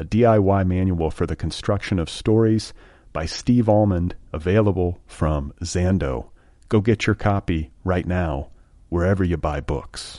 a DIY manual for the construction of stories by Steve Almond, available from Zando. Go get your copy right now, wherever you buy books.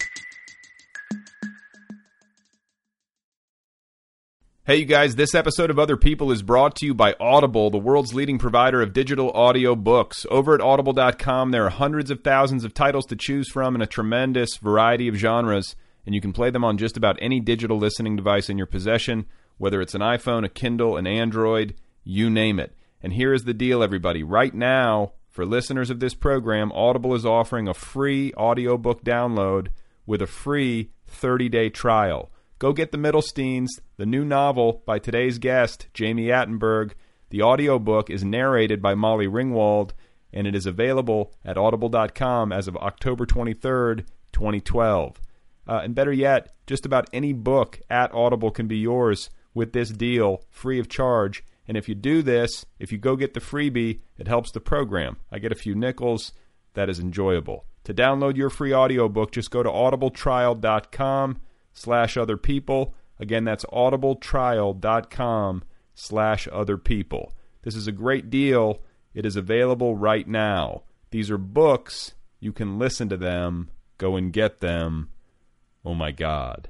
Hey, you guys, this episode of Other People is brought to you by Audible, the world's leading provider of digital audio books. Over at audible.com, there are hundreds of thousands of titles to choose from in a tremendous variety of genres, and you can play them on just about any digital listening device in your possession whether it's an iPhone, a Kindle, an Android, you name it. And here is the deal, everybody. Right now, for listeners of this program, Audible is offering a free audiobook download with a free 30 day trial. Go get The Middlesteins, the new novel by today's guest, Jami Attenberg. The audiobook is narrated by Molly Ringwald, and it is available at audible.com as of October 23rd, 2012. Uh, and better yet, just about any book at Audible can be yours with this deal free of charge. And if you do this, if you go get the freebie, it helps the program. I get a few nickels. That is enjoyable. To download your free audiobook, just go to audibletrial.com slash other people. Again, that's audibletrial.com slash other people. This is a great deal. It is available right now. These are books. You can listen to them. Go and get them. Oh my God.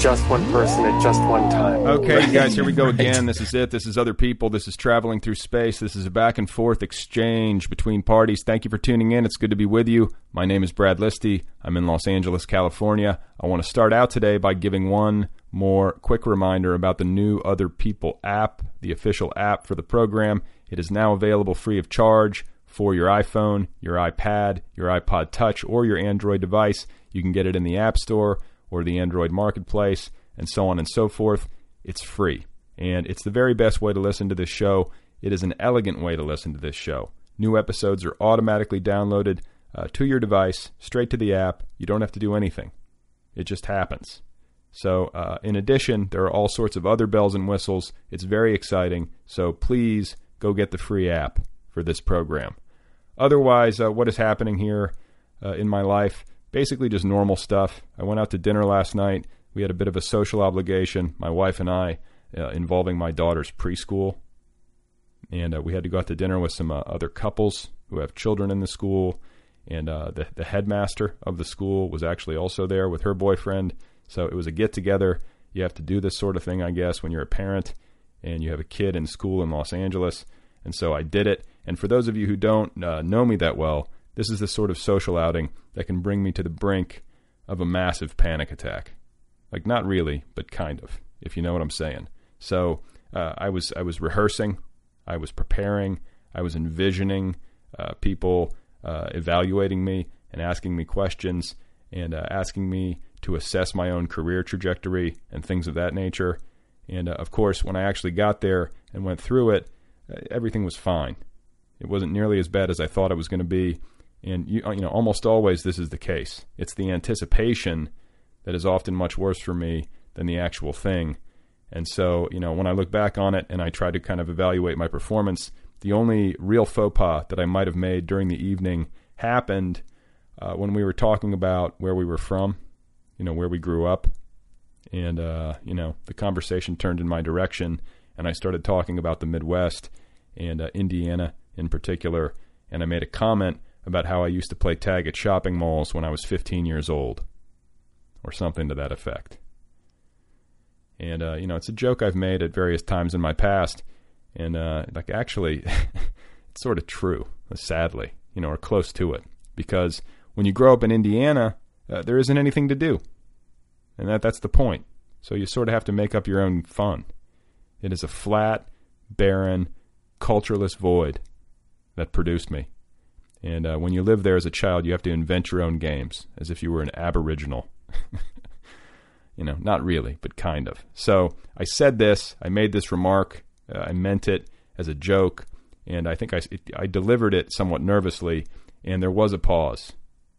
just one person at just one time. Okay, guys, here we go again. This is it. This is other people. This is traveling through space. This is a back and forth exchange between parties. Thank you for tuning in. It's good to be with you. My name is Brad Listi. I'm in Los Angeles, California. I want to start out today by giving one more quick reminder about the new Other People app, the official app for the program. It is now available free of charge for your iPhone, your iPad, your iPod Touch, or your Android device. You can get it in the App Store or the Android Marketplace, and so on and so forth. It's free. And it's the very best way to listen to this show. It is an elegant way to listen to this show. New episodes are automatically downloaded uh, to your device, straight to the app. You don't have to do anything, it just happens. So, uh, in addition, there are all sorts of other bells and whistles. It's very exciting. So, please go get the free app for this program. Otherwise, uh, what is happening here uh, in my life? Basically just normal stuff. I went out to dinner last night. We had a bit of a social obligation, my wife and I, uh, involving my daughter's preschool. And uh, we had to go out to dinner with some uh, other couples who have children in the school. And uh, the, the headmaster of the school was actually also there with her boyfriend. So it was a get together. You have to do this sort of thing, I guess, when you're a parent and you have a kid in school in Los Angeles. And so I did it. And for those of you who don't uh, know me that well, this is the sort of social outing that can bring me to the brink of a massive panic attack. Like not really, but kind of, if you know what I'm saying. So uh, I was I was rehearsing, I was preparing, I was envisioning uh, people uh, evaluating me and asking me questions and uh, asking me to assess my own career trajectory and things of that nature. And uh, of course, when I actually got there and went through it, uh, everything was fine. It wasn't nearly as bad as I thought it was going to be. And you, you know, almost always this is the case. It's the anticipation that is often much worse for me than the actual thing. And so, you know, when I look back on it and I try to kind of evaluate my performance, the only real faux pas that I might have made during the evening happened uh, when we were talking about where we were from, you know, where we grew up, and uh, you know, the conversation turned in my direction, and I started talking about the Midwest and uh, Indiana in particular, and I made a comment about how I used to play tag at shopping malls when I was 15 years old, or something to that effect. And uh, you know, it's a joke I've made at various times in my past, and uh, like actually, it's sort of true, sadly, you know, or close to it, because when you grow up in Indiana, uh, there isn't anything to do, and that that's the point. So you sort of have to make up your own fun. It is a flat, barren, cultureless void that produced me. And uh, when you live there as a child, you have to invent your own games as if you were an aboriginal. you know, not really, but kind of. So I said this, I made this remark, uh, I meant it as a joke, and I think I, it, I delivered it somewhat nervously, and there was a pause.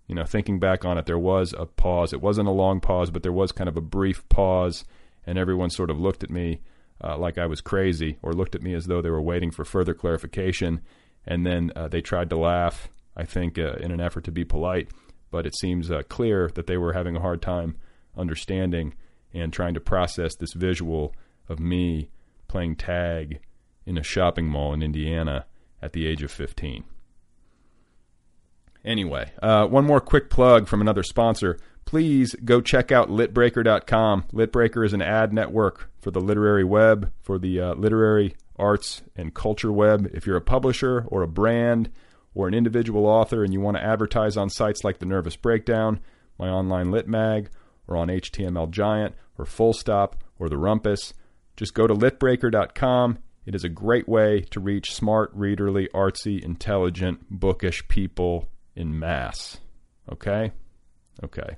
You know, thinking back on it, there was a pause. It wasn't a long pause, but there was kind of a brief pause, and everyone sort of looked at me uh, like I was crazy, or looked at me as though they were waiting for further clarification and then uh, they tried to laugh, I think, uh, in an effort to be polite, but it seems uh, clear that they were having a hard time understanding and trying to process this visual of me playing tag in a shopping mall in Indiana at the age of 15. Anyway, uh, one more quick plug from another sponsor. Please go check out litbreaker.com. Litbreaker is an ad network for the literary web, for the uh, literary arts and culture web. If you're a publisher or a brand or an individual author and you want to advertise on sites like the Nervous Breakdown, my online lit mag, or on HTML Giant or Full Stop or the Rumpus, just go to litbreaker.com. It is a great way to reach smart, readerly, artsy, intelligent, bookish people in mass. Okay? Okay.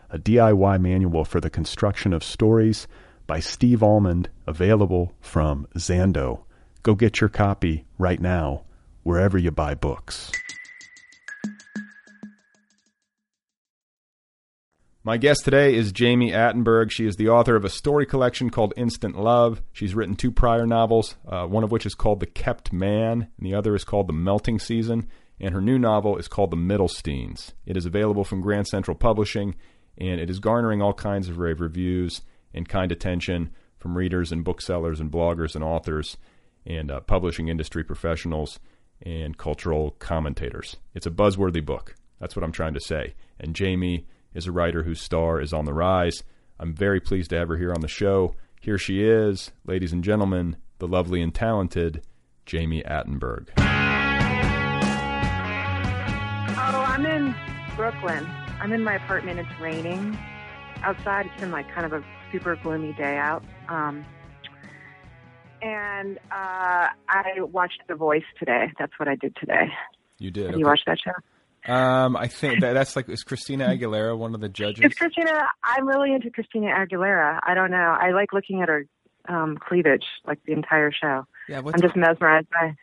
a DIY manual for the construction of stories by Steve Almond, available from Zando. Go get your copy right now, wherever you buy books. My guest today is Jami Attenberg. She is the author of a story collection called Instant Love. She's written two prior novels, uh, one of which is called The Kept Man, and the other is called The Melting Season. And her new novel is called The Middlesteins. It is available from Grand Central Publishing and it is garnering all kinds of rave reviews and kind attention from readers and booksellers and bloggers and authors and uh, publishing industry professionals and cultural commentators. It's a buzzworthy book. That's what I'm trying to say. And Jami is a writer whose star is on the rise. I'm very pleased to have her here on the show. Here she is, ladies and gentlemen, the lovely and talented Jami Attenberg. Oh, I'm in Brooklyn. I'm in my apartment. It's raining outside. It's been like kind of a super gloomy day out. Um, and uh, I watched The Voice today. That's what I did today. You did. Okay. you watched that show? Um, I think that that's like is Christina Aguilera one of the judges? It's Christina. I'm really into Christina Aguilera. I don't know. I like looking at her um, cleavage, like the entire show. Yeah, I'm just mesmerized by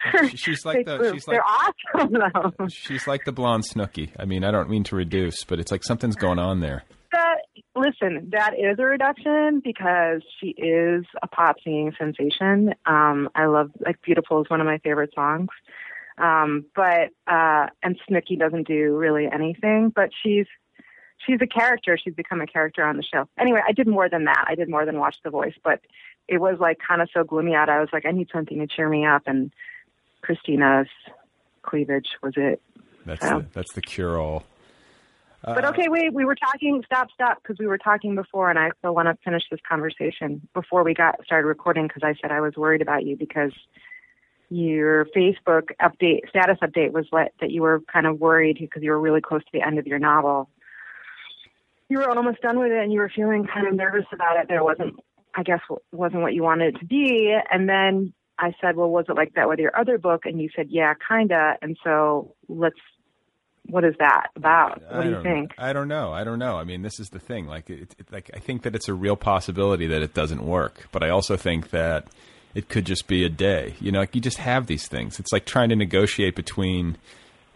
she's like the she's like they're awesome though. She's like the blonde Snooki. I mean, I don't mean to reduce, but it's like something's going on there. That listen, that is a reduction because she is a pop singing sensation. Um, I love like "Beautiful" is one of my favorite songs. Um, but uh, and Snooki doesn't do really anything, but she's she's a character. She's become a character on the show. Anyway, I did more than that. I did more than watch The Voice, but it was like kind of so gloomy out. I was like, I need something to cheer me up, and Christina's cleavage was it. That's so. the, that's the cure all. But okay, wait. We were talking. Stop, stop, because we were talking before, and I still want to finish this conversation before we got started recording. Because I said I was worried about you because your Facebook update status update was what that you were kind of worried because you were really close to the end of your novel. You were almost done with it, and you were feeling kind of nervous about it. There wasn't, I guess, wasn't what you wanted it to be. And then I said, "Well, was it like that with your other book?" And you said, "Yeah, kinda." And so let's. What is that about? What I do you think? I don't know. I don't know. I mean, this is the thing. Like, it, it- like I think that it's a real possibility that it doesn't work, but I also think that it could just be a day. You know, like you just have these things. It's like trying to negotiate between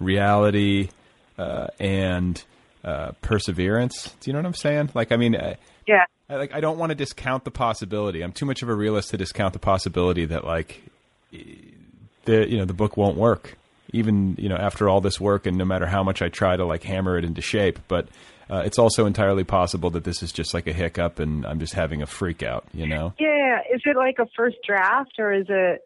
reality uh, and uh, perseverance. Do you know what I'm saying? Like, I mean, I, Yeah. I, like I don't want to discount the possibility. I'm too much of a realist to discount the possibility that like the you know the book won't work even you know after all this work and no matter how much I try to like hammer it into shape but uh, it's also entirely possible that this is just like a hiccup and I'm just having a freak out you know Yeah. Is it like a first draft or is it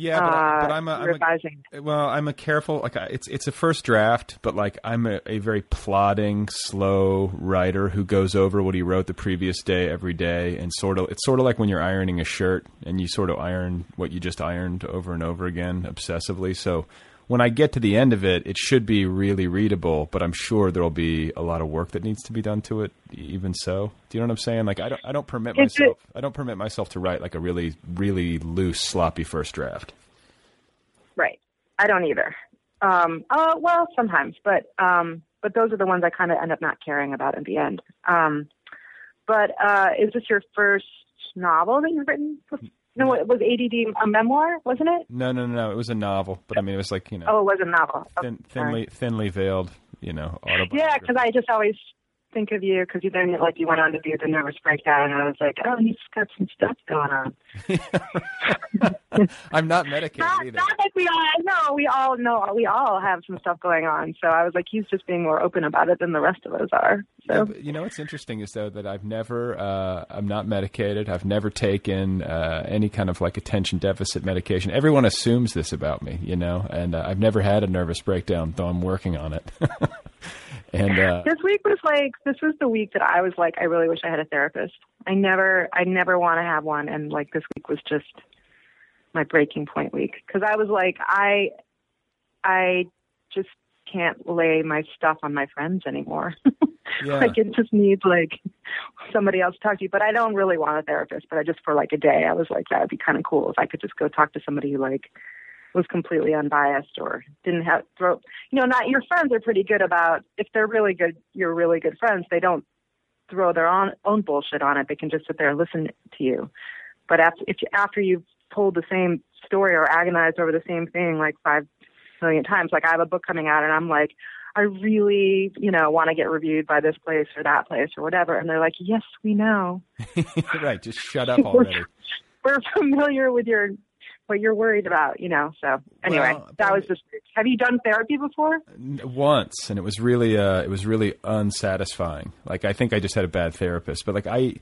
yeah but, uh, but I'm a, I'm revising? a well I'm a careful like it's it's a first draft but like I'm a, a very plodding slow writer who goes over what he wrote the previous day every day and sort of it's sort of like when you're ironing a shirt and you sort of iron what you just ironed over and over again obsessively so when I get to the end of it, it should be really readable, but I'm sure there'll be a lot of work that needs to be done to it. Even so, do you know what I'm saying? Like I don't, I don't permit Is it- myself, I don't permit myself to write like a really, really loose, sloppy first draft. Right. I don't either. Um, uh, well, sometimes, but um, but those are the ones I kind of end up not caring about in the end. Um, but uh, is this your first novel that you've written? No, it was ADD a memoir, wasn't it? No, no, no, no. It was a novel, but I mean, it was like you know, Oh, it was a novel. Oh, thin, sorry. thinly, thinly veiled, you know, autobiography. Yeah, because I just always think of you because you then like you went on to do the nervous breakdown, and I was like, oh, he's got some stuff going on. I'm not medicated Not, either. not like we all no, we all know we all have some stuff going on. So I was like, he's just being more open about it than the rest of us are. So Yeah, you know what's interesting is though that I've never, uh, I'm not medicated. I've never taken uh, any kind of like attention deficit medication. Everyone assumes this about me, you know, and uh, I've never had a nervous breakdown, though I'm working on it. and uh, this week was like this was the week that I was like, I really wish I had a therapist. I never I never want to have one, and like this week was just my breaking point week because I was like, I I just can't lay my stuff on my friends anymore. yeah, like it just needs like somebody else to talk to you. But I don't really want a therapist. But I just for like a day, I was like that would be kind of cool if I could just go talk to somebody who like was completely unbiased or didn't have throw. You know, not your friends are pretty good about if they're really good. You're really good friends. They don't throw their own own bullshit on it. They can just sit there and listen to you. But after if you, after you've told the same story or agonized over the same thing like five million times, like I have a book coming out and I'm like, I really, you know, want to get reviewed by this place or that place or whatever. And they're like, yes, we know. right. Just shut up already. We're familiar with your what you're worried about, you know. So anyway, Well, that was just. Have you done therapy before? Once and it was really uh it was really unsatisfying like i think i just had a bad therapist but like i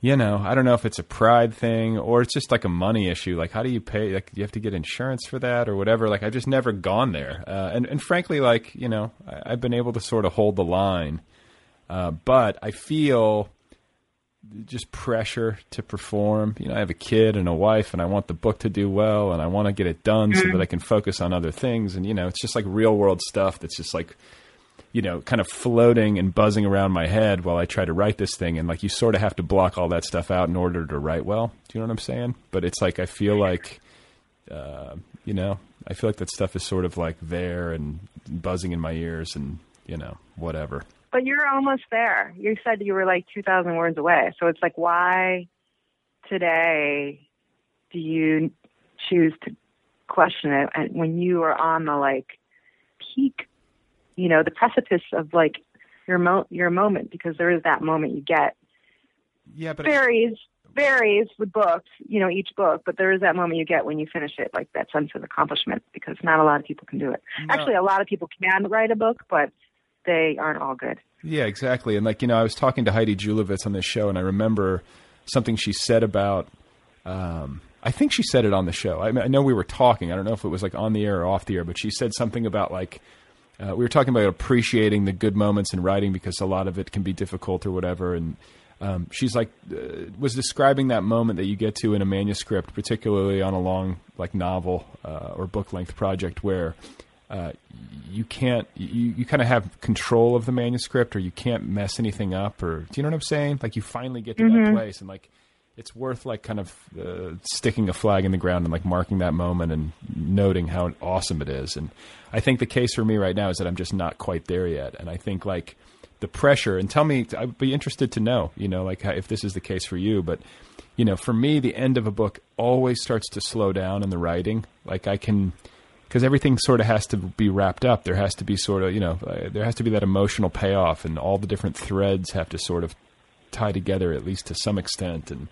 you know i don't know if it's a pride thing or it's just like a money issue like how do you pay like you have to get insurance for that or whatever like i've just never gone there uh, and and frankly like you know I, i've been able to sort of hold the line uh, but i feel just pressure to perform. You know, I have a kid and a wife, and I want the book to do well, and I want to get it done so that I can focus on other things. And you know, it's just like real world stuff that's just like, you know, kind of floating and buzzing around my head while I try to write this thing. And like, you sort of have to block all that stuff out in order to write well. Do you know what I'm saying? But it's like I feel like, uh, you know, I feel like that stuff is sort of like there and buzzing in my ears, and you know, whatever. But you're almost there. You said you were like 2,000 words away. So it's like, why today do you choose to question it and when you are on the like peak, you know, the precipice of like your mo- your moment because there is that moment you get Yeah, but varies varies with books, you know, each book, but there is that moment you get when you finish it, like that sense of accomplishment, because not a lot of people can do it. No. Actually, a lot of people can write a book, but they aren't all good. Yeah, exactly. And like you know, I was talking to Heidi Julavits on this show, and I remember something she said about. Um, I think she said it on the show. I, mean, I know we were talking. I don't know if it was like on the air or off the air, but she said something about like uh, we were talking about appreciating the good moments in writing because a lot of it can be difficult or whatever. And um, she's like uh, was describing that moment that you get to in a manuscript, particularly on a long like novel uh, or book length project where. Uh, you can't you, you kind of have control of the manuscript or you can't mess anything up or do you know what i'm saying like you finally get to Mm-hmm. that place and like it's worth like kind of uh, sticking a flag in the ground and like marking that moment and noting how awesome it is. And I think the case for me right now is that I'm just not quite there yet. And I think like the pressure and tell me, I'd be interested to know, you know, like if this is the case for you, but you know, for me, the end of a book always starts to slow down in the writing. Like I can, because everything sort of has to be wrapped up. There has to be sort of, you know, uh, there has to be that emotional payoff, and all the different threads have to sort of tie together at least to some extent. And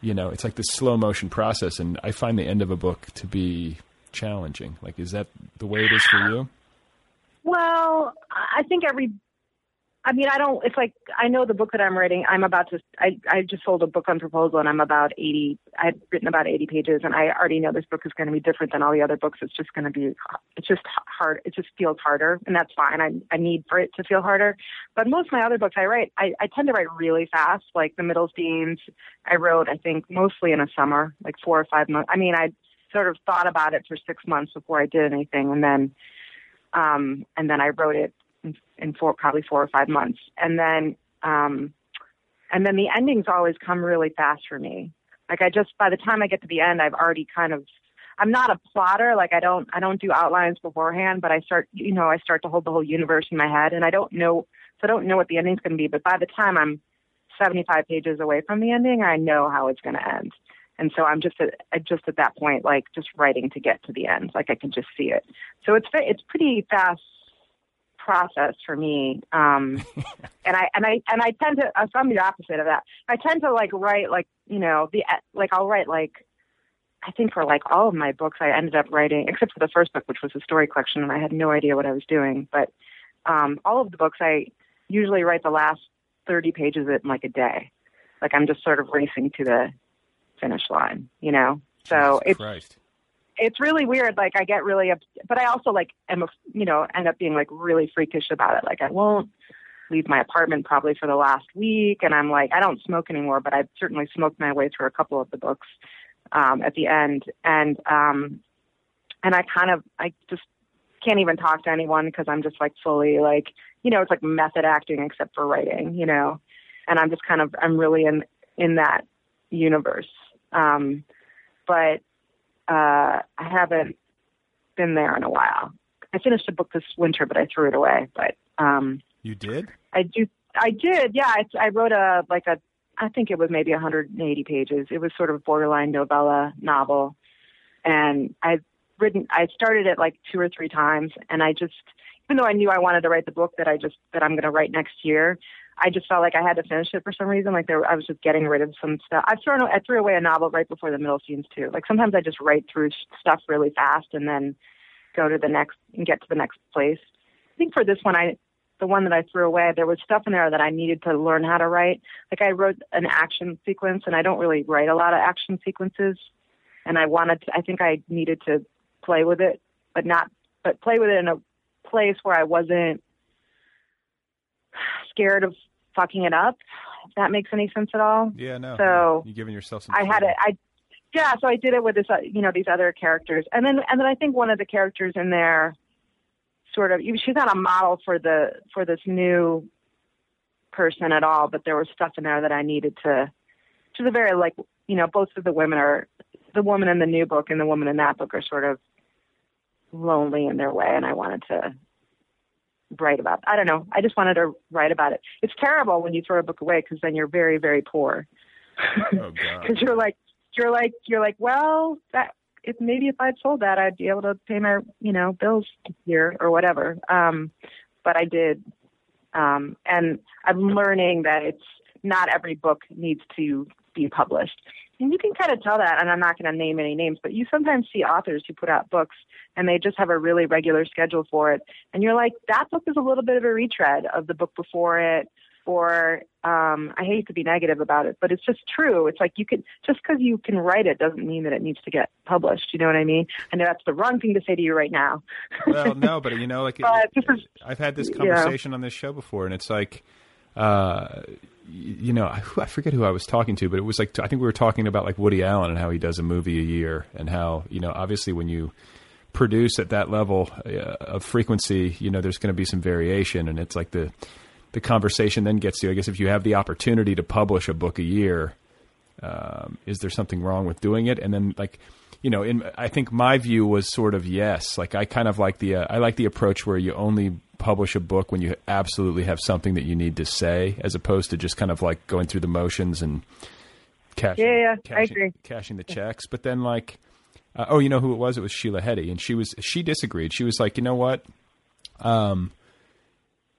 you know, it's like this slow motion process. And I find the end of a book to be challenging. Like, is that the way it is for you? Well, I think every. I mean, I don't. It's like I know the book that I'm writing. I'm about to. I I just sold a book on proposal, and I'm about eighty. I've written about eighty pages, and I already know this book is going to be different than all the other books. It's just going to be. It's just hard. It just feels harder, and that's fine. I I need for it to feel harder. But most of my other books I write, I I tend to write really fast. Like the Middlesteins, I wrote I think mostly in a summer, like four or five months. I mean, I sort of thought about it for six months before I did anything, and then um, and then I wrote it in, four, probably four or five months, and then um, and then the endings always come really fast for me. Like I just by the time I get to the end, I've already kind of I'm not a plotter. Like I don't I don't do outlines beforehand, but I start you know I start to hold the whole universe in my head, and I don't know so I don't know what the ending's going to be. But by the time I'm 75 pages away from the ending, I know how it's going to end. And so I'm just at just at that point, like just writing to get to the end. Like I can just see it. So it's it's pretty fast process for me. Um, and I and I and I tend to so I'm the opposite of that. I tend to like write like you know the like I'll write like I think for like all of my books I ended up writing except for the first book which was a story collection and I had no idea what I was doing. But um, all of the books I usually write the last 30 pages in like a day. Like I'm just sort of racing to the finish line, you know. So Jesus it's Christ. It's really weird. Like I get really, but I also like am, a, you know, end up being like really freakish about it. Like I won't leave my apartment probably for the last week, and I'm like, I don't smoke anymore, but I've certainly smoked my way through a couple of the books um, at the end, and um, and I kind of, I just can't even talk to anyone because I'm just like fully like, you know, it's like method acting except for writing, you know, and I'm just kind of, I'm really in in that universe. Um, but uh, I haven't been there in a while. I finished a book this winter, but I threw it away. But um, You did? I do, I did, yeah. I, I wrote a like a, I think it was maybe 180 pages. It was sort of borderline novella novel, and I've written. I started it like two or three times, and I just, even though I knew I wanted to write the book that I just that I'm going to write next year, I just felt like I had to finish it for some reason. Like there, I was just getting rid of some stuff. I've thrown, I threw away a novel right before the Middlesteins too. Like sometimes I just write through stuff really fast and then go to the next and get to the next place. I think for this one, I, the one that I threw away, there was stuff in there that I needed to learn how to write. Like I wrote an action sequence, and I don't really write a lot of action sequences. And I wanted, to, I think I needed to play with it, but not, but play with it in a place where I wasn't scared of fucking it up. If that makes any sense at all. Yeah, no. So, You're giving yourself some I had it. I yeah. So I did it with this, uh, you know, these other characters, and then and then I think one of the characters in there, sort of, she's not a model for the for this new person at all, but there was stuff in there that I needed to. to the very like, you know, both of the women are the woman in the new book and the woman in that book are sort of lonely in their way, and I wanted to write about. I don't know. I just wanted to write about it. It's terrible when you throw a book away because then you're very very poor Oh, because you're like you're like you're like well that if maybe if I'd sold that I'd be able to pay my you know bills here or whatever um but I did um and I'm learning that it's not every book needs to be published and you can kind of tell that and I'm not going to name any names but you sometimes see authors who put out books and they just have a really regular schedule for it and you're like that book is a little bit of a retread of the book before it or um I hate to be negative about it, but it's just true. It's like you can just because you can write it doesn't mean that it needs to get published. You know what I mean? I know that's the wrong thing to say to you right now. well, no, but you know, like But this is- I've had this conversation on this show before, and it's like, uh, you know, I, forget who I was talking to, but it was like I think we were talking about like Woody Allen and how he does a movie a year, and how you know, obviously, when you produce at that level uh, of frequency, you know, there's going to be some variation, and it's like the the conversation then gets to, I guess, if you have the opportunity to publish a book a year, um, is there something wrong with doing it? And then like, you know, in I think my view was sort of yes. Like I kind of like the uh, I like the approach where you only publish a book when you absolutely have something that you need to say, as opposed to just kind of like going through the motions and cashing, Yeah, yeah, I agree. cashing the checks. But then like, uh, oh, you know who it was? It was Sheila Heti, and she was she disagreed. She was like, you know what? Um,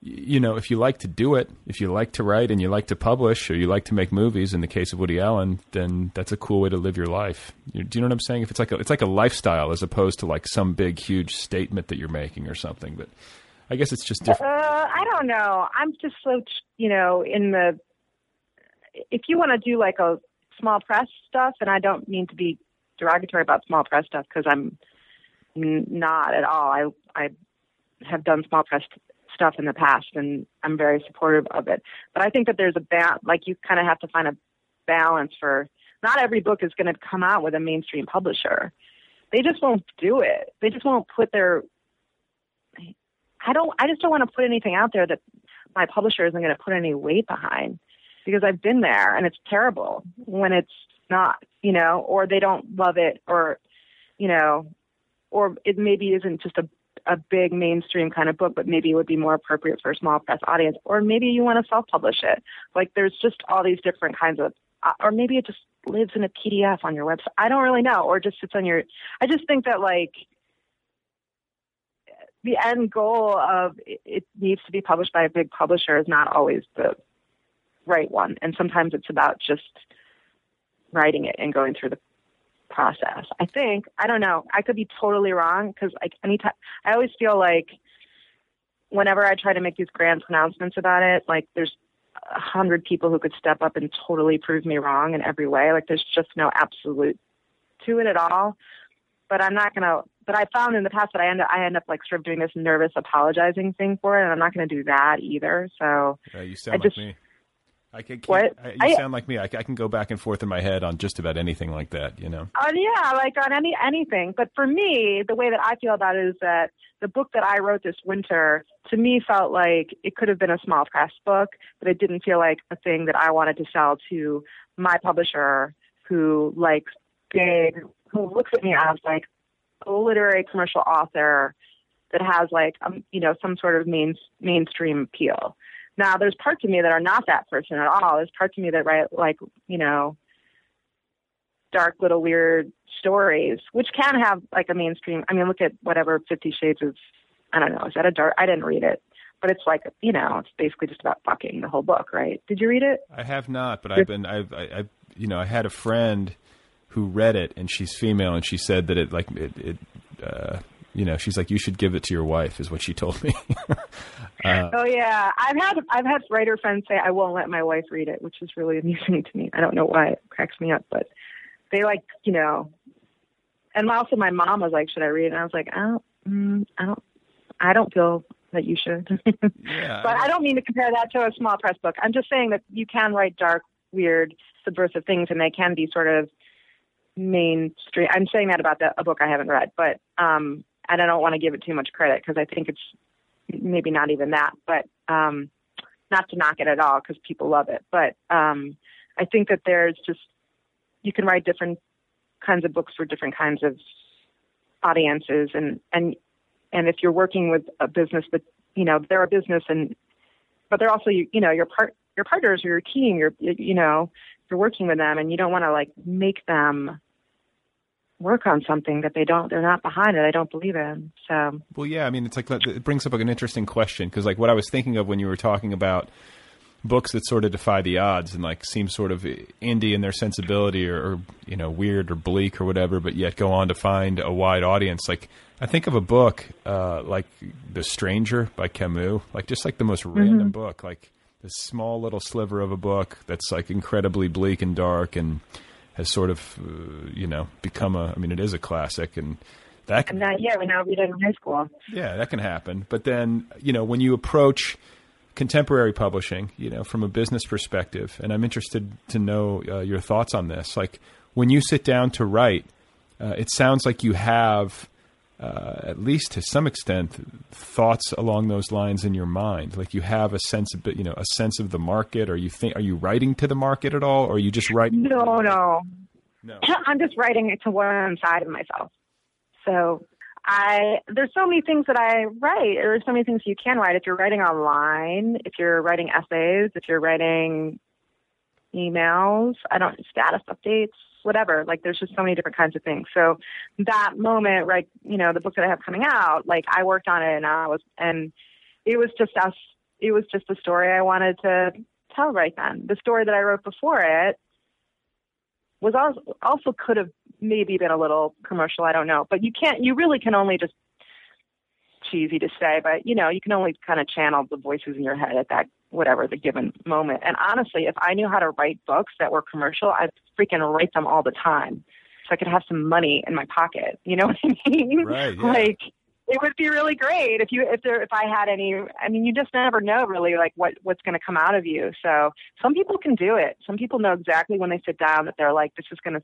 you know, if you like to do it, if you like to write and you like to publish or you like to make movies, in the case of Woody Allen, then that's a cool way to live your life. You, do you know what I'm saying? If it's like a, it's like a lifestyle as opposed to like some big huge statement that you're making or something. But I guess it's just Uh, different. I don't know. I'm just so, you know, in the. If you want to do like a small press stuff, and I don't mean to be derogatory about small press stuff because I'm not at all. I I have done small press stuff in the past, and I'm very supportive of it. But I think that there's a ba- like you kind of have to find a balance for. Not every book is going to come out with a mainstream publisher. They just won't do it. They just won't put their I don't I just don't want to put anything out there that my publisher isn't going to put any weight behind because I've been there and it's terrible when it's not, you know, or they don't love it or you know, or it maybe isn't just a a big mainstream kind of book, but maybe it would be more appropriate for a small press audience, or maybe you want to self-publish it. Like there's just all these different kinds of, uh, or maybe it just lives in a PDF on your website. I don't really know, or just sits on your. I just think that like the end goal of it, it needs to be published by a big publisher is not always the right one, and sometimes it's about just writing it and going through the process. I think I don't know. I could be totally wrong because like anytime I always feel like whenever I try to make these grand pronouncements about it, like there's a hundred people who could step up and totally prove me wrong in every way. Like there's just no absolute to it at all. But I'm not gonna. But I found in the past that I end up I end up like sort of doing this nervous apologizing thing for it, and I'm not gonna do that either. So Uh, you sound I just- like me. I can, What? I, you I- sound like me. I, I can go back and forth in my head on just about anything like that. You know. Uh, yeah, like on any anything. But for me, the way that I feel about it is that the book that I wrote this winter, to me, felt like it could have been a small press book, but it didn't feel like a thing that I wanted to sell to my publisher, who likes big, who looks at me as like a literary commercial author that has like um, you know some sort of main mainstream appeal. Now, there's parts of me that are not that person at all. There's parts of me that write like you know dark little weird stories, which can have like a mainstream. I mean, look at whatever Fifty Shades of. I don't know. Is that a dark? I didn't read it, but it's like you know, it's basically just about fucking the whole book, right? Did you read it? I have not, but I've been. I've. I, I've. You know, I had a friend who read it, and she's female, and she said that it like it. it uh, you know, she's like, you should give it to your wife, is what she told me. uh, Oh yeah, I've had I've had writer friends say I won't let my wife read it, which is really amusing to me. I don't know why it cracks me up, but they like you know. And also, my mom was like, "Should I read it?" And I was like, "I don't, mm, I don't, I don't feel that you should." yeah, but I don't mean to compare that to a small press book. I'm just saying that you can write dark, weird, subversive things, and they can be sort of mainstream. I'm saying that about the, a book I haven't read, but um, and I don't want to give it too much credit because I think it's maybe not even that, but um, not to knock it at all because people love it. But um, I think that there's just you can write different kinds of books for different kinds of audiences, and and and if you're working with a business that you know they're a business and but they're also you, you know your part your partners or your team you're you know you're working with them and you don't want to like make them work on something that they don't they're not behind it they don't believe in so Well, yeah, I mean, it's like it brings up like an interesting question because, like, what I was thinking of when you were talking about books that sort of defy the odds and like seem sort of indie in their sensibility or, or you know weird or bleak or whatever, but yet go on to find a wide audience. Like, I think of a book uh, like The Stranger by Camus, like just like the most random book. Like, this small little sliver of a book that's like incredibly bleak and dark and has sort of uh, you know become a I mean it is a classic and that can, And that, yeah, we now read it in high school. yeah that can happen but then you know when you approach contemporary publishing you know from a business perspective and I'm interested to know uh, your thoughts on this like when you sit down to write uh, it sounds like you have uh, at least to some extent thoughts along those lines in your mind like you have a sense of you know a sense of the market or you think are you writing to the market at all or are you just writing No, no. no I'm just writing it to one side of myself. So I there's so many things that I write. There's so many things you can write. If you're writing online, if you're writing essays, if you're writing emails, I don't status updates, whatever. Like there's just so many different kinds of things. So that moment, right, you know, the book that I have coming out, like I worked on it and I was and it was just us it was just the story I wanted to tell right then. The story that I wrote before it was also also could have maybe been a little commercial. I don't know, but you can't. You really can only just cheesy to say, but you know, you can only kind of channel the voices in your head at that whatever the given moment. And honestly, if I knew how to write books that were commercial, I'd freaking write them all the time, so I could have some money in my pocket. You know what I mean? Right, yeah. Like it would be really great if you if there if I had any I mean you just never know really like what what's going to come out of you. So some people can do it. Some people know exactly when they sit down that they're like this is going to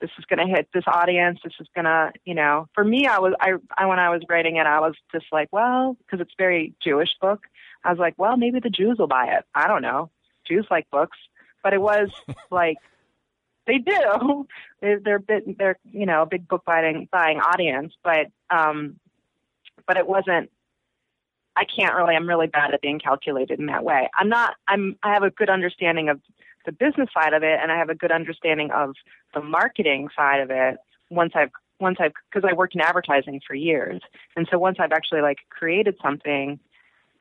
this is going to hit this audience. This is going to, you know, for me, I was, I, I, when I was writing it, I was just like, well, cause it's a very Jewish book. I was like, well, maybe the Jews will buy it. I don't know. Jews like books, but it was like, they do. They're, they're, bit, they're, you know, a big book buying, buying audience, but, um, but it wasn't, I can't really, I'm really bad at being calculated in that way. I'm not, I'm, I have a good understanding of the business side of it and I have a good understanding of the marketing side of it once I've once I've because I worked in advertising for years. And so once I've actually like created something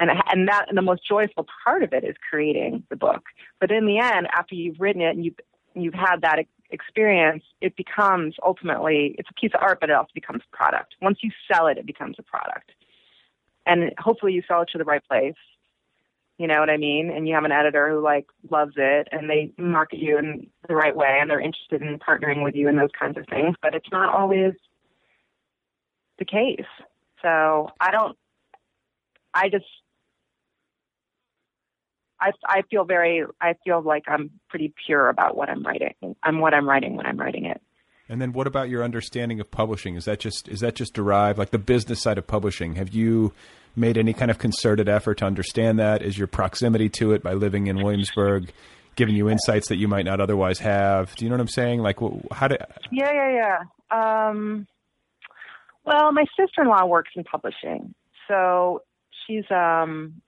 and and that and the most joyful part of it is creating the book. But in the end after you've written it and you've you've had that experience it becomes ultimately it's a piece of art but it also becomes a product. Once you sell it it becomes a product. And hopefully you sell it to the right place you know what I mean? And you have an editor who like loves it and they market you in the right way and they're interested in partnering with you and those kinds of things, but it's not always the case. So I don't, I just, I, I feel very, I feel like I'm pretty pure about what I'm writing. I'm what I'm writing when I'm writing it. And then what about your understanding of publishing? Is that just is that just derived like the business side of publishing? Have you made any kind of concerted effort to understand that? Is your proximity to it by living in Williamsburg giving you insights that you might not otherwise have? Do you know what I'm saying? Like how do Yeah, yeah, yeah. Um, well, my sister-in-law works in publishing, so she's um,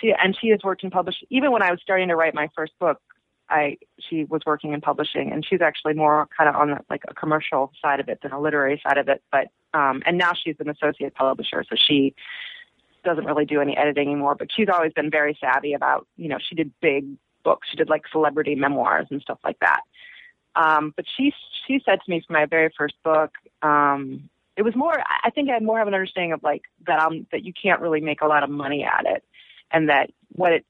she and she has worked in publishing. Even when I was starting to write my first book, I she was working in publishing, and she's actually more kind of on the, like a commercial side of it than a literary side of it. But um, and now she's an associate publisher, so she doesn't really do any editing anymore. But she's always been very savvy about you know she did big books, she did like celebrity memoirs and stuff like that. Um, but she she said to me for my very first book, um, it was more. I think I had more of an understanding of like that um that you can't really make a lot of money at it, and that what it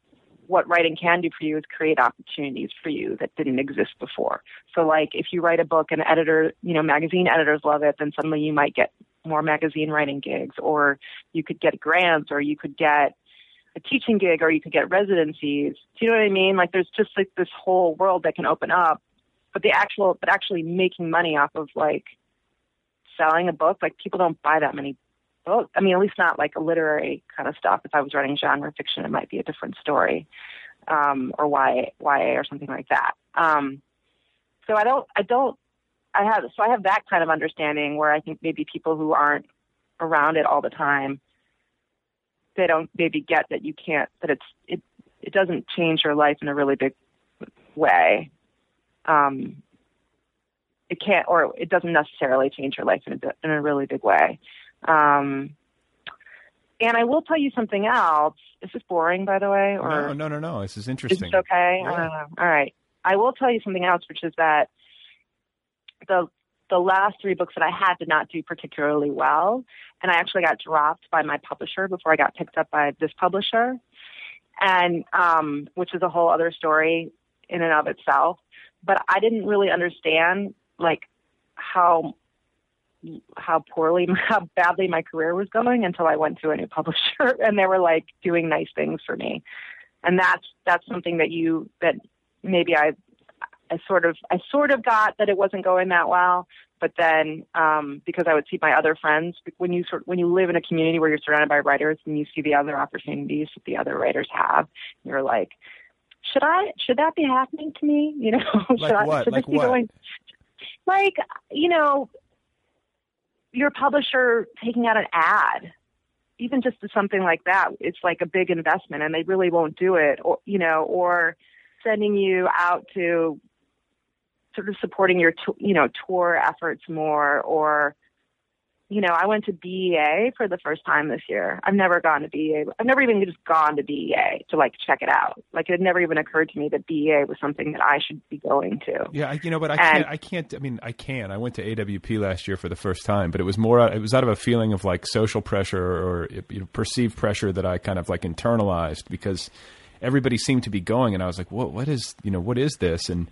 what writing can do for you is create opportunities for you that didn't exist before. So like if you write a book and editor, you know, magazine editors love it, then suddenly you might get more magazine writing gigs or you could get grants or you could get a teaching gig or you could get residencies. Do you know what I mean? Like there's just like this whole world that can open up. But the actual but actually making money off of like selling a book, like people don't buy that many I mean, at least not like a literary kind of stuff. If I was writing genre fiction, it might be a different story, um, or YA, YA or something like that. Um, so I don't, I don't, I have, so I have that kind of understanding where I think maybe people who aren't around it all the time, they don't maybe get that you can't, that it's, it, it doesn't change your life in a really big way. Um, it can't, or it doesn't necessarily change your life in a, in a really big way. Um, and I will tell you something else. Is this boring, by the way? Or No, no, no, no. This is interesting. Is this okay? Yeah. All right. I will tell you something else, which is that the the last three books that I had did not do particularly well, and I actually got dropped by my publisher before I got picked up by this publisher. and um, which is a whole other story in and of itself. But I didn't really understand like how how poorly, how badly my career was going until I went to a new publisher and they were like doing nice things for me. And that's, that's something that you, that maybe I, I sort of, I sort of got that it wasn't going that well. But then, um, because I would see my other friends, when you sort, when you live in a community where you're surrounded by writers and you see the other opportunities that the other writers have, you're like, should I, should that be happening to me? You know, Like should I, should Like this be what? going, like, you know, your publisher taking out an ad, even just to something like that, it's like a big investment and they really won't do it or, you know, or sending you out to sort of supporting your, you know, tour efforts more or, you know, I went to BEA for the first time this year. I've never gone to BEA. I've never even just gone to BEA to like check it out. Like it had never even occurred to me that BEA was something that I should be going to. Yeah, I, you know, but I And- can't. I can't. I mean, I can. I went to AWP last year for the first time, but it was more. It was out of a feeling of like social pressure or you know, perceived pressure that I kind of like internalized because everybody seemed to be going, and I was like, "What? What is? You know, what is this?" And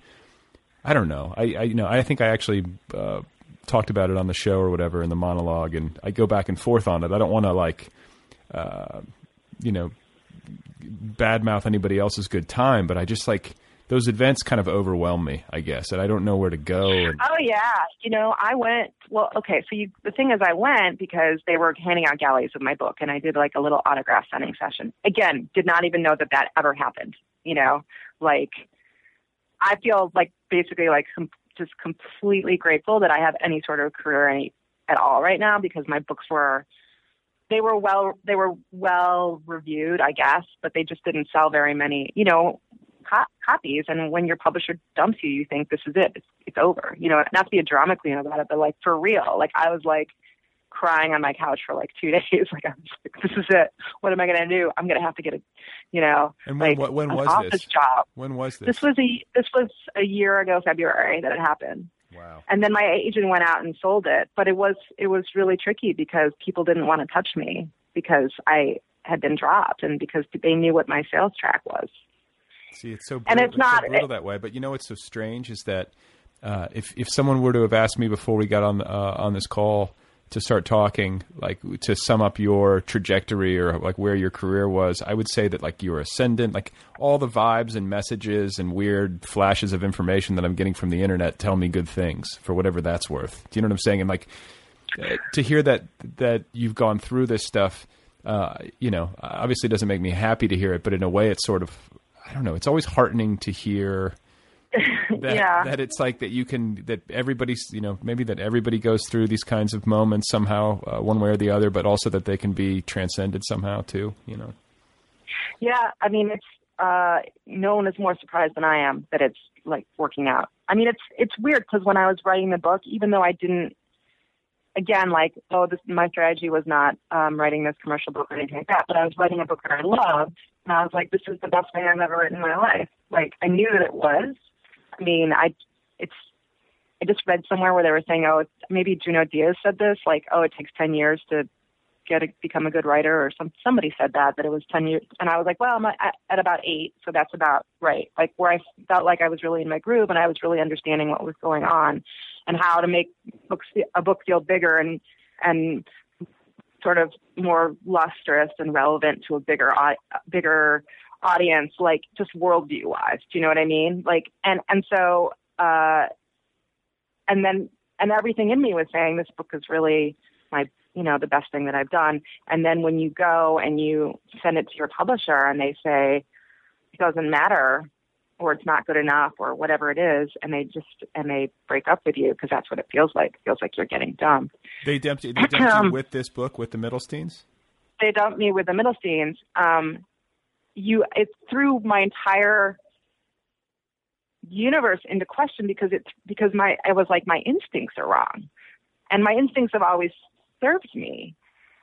I don't know. I, I you know, I think I actually uh, talked about it on the show or whatever in the monologue, and I go back and forth on it. I don't want to like, uh, you know, badmouth anybody else's good time, but I just like those events kind of overwhelm me, I guess, and I don't know where to go. And, Oh yeah, you know, I went. Well, okay. So you, the thing is, I went because they were handing out galleys with my book, and I did like a little autograph signing session. Again, did not even know that that ever happened. You know, like I feel like basically like com- just completely grateful that I have any sort of career any, at all right now because my books were they were well they were well reviewed, I guess, but they just didn't sell very many. You know, co- copies. And when your publisher dumps you you think this is it. It's, it's over. You know not to be a drama queen about it but like for real. Like i was like crying on my couch for like two days like i was like this is it what am i going to do i'm going to have to get a you know and when, like what, when an was office this? job When was this? this was a this was a year ago february that it happened wow. and then my agent went out and sold it but it was it was really tricky because people didn't want to touch me because i had been dropped and because they knew what my sales track was See, it's so And brutal, it's not- so brutal that way. But you know what's so strange is that uh, if if someone were to have asked me before we got on uh, on this call to start talking, like to sum up your trajectory or like where your career was, I would say that like you were ascendant. Like all the vibes and messages and weird flashes of information that I'm getting from the internet tell me good things for whatever that's worth. Do you know what I'm saying? And like to hear that that you've gone through this stuff, uh, you know, obviously doesn't make me happy to hear it, but in a way, it's sort of I don't know. It's always heartening to hear that Yeah. that it's like that you can that everybody's you know maybe that everybody goes through these kinds of moments somehow uh, one way or the other, but also that they can be transcended somehow too. You know. Yeah, I mean it's uh no one is more surprised than I am that it's like working out. I mean it's it's weird because when I was writing the book, even though I didn't again like oh this my strategy was not um writing this commercial book or anything like that, but I was writing a book that I loved and I was like this is the best thing I've ever written in my life. Like I knew that it was. I mean, I it's I just read somewhere where they were saying, oh, maybe Junot Díaz said this, like, oh, it takes 10 years to get a, become a good writer or some somebody said that that it was 10 years and I was like well I'm at, at about 8 so that's about right. Like where I felt like I was really in my groove and I was really understanding what was going on and how to make books a book feel bigger and and sort of more lustrous and relevant to a bigger bigger audience like just worldview wise do you know what I mean like and and so uh and then and everything in me was saying this book is really my you know the best thing that I've done. And then when you go and you send it to your publisher and they say it doesn't matter or it's not good enough or whatever it is, and they just and they break up with you because that's what it feels like. It feels like you're getting dumped. They dumped, they dumped you with this book with the Middlesteins. They dumped me with the Middlesteins. Um, you it threw my entire universe into question because it's because my I was like my instincts are wrong, and my instincts have always served me,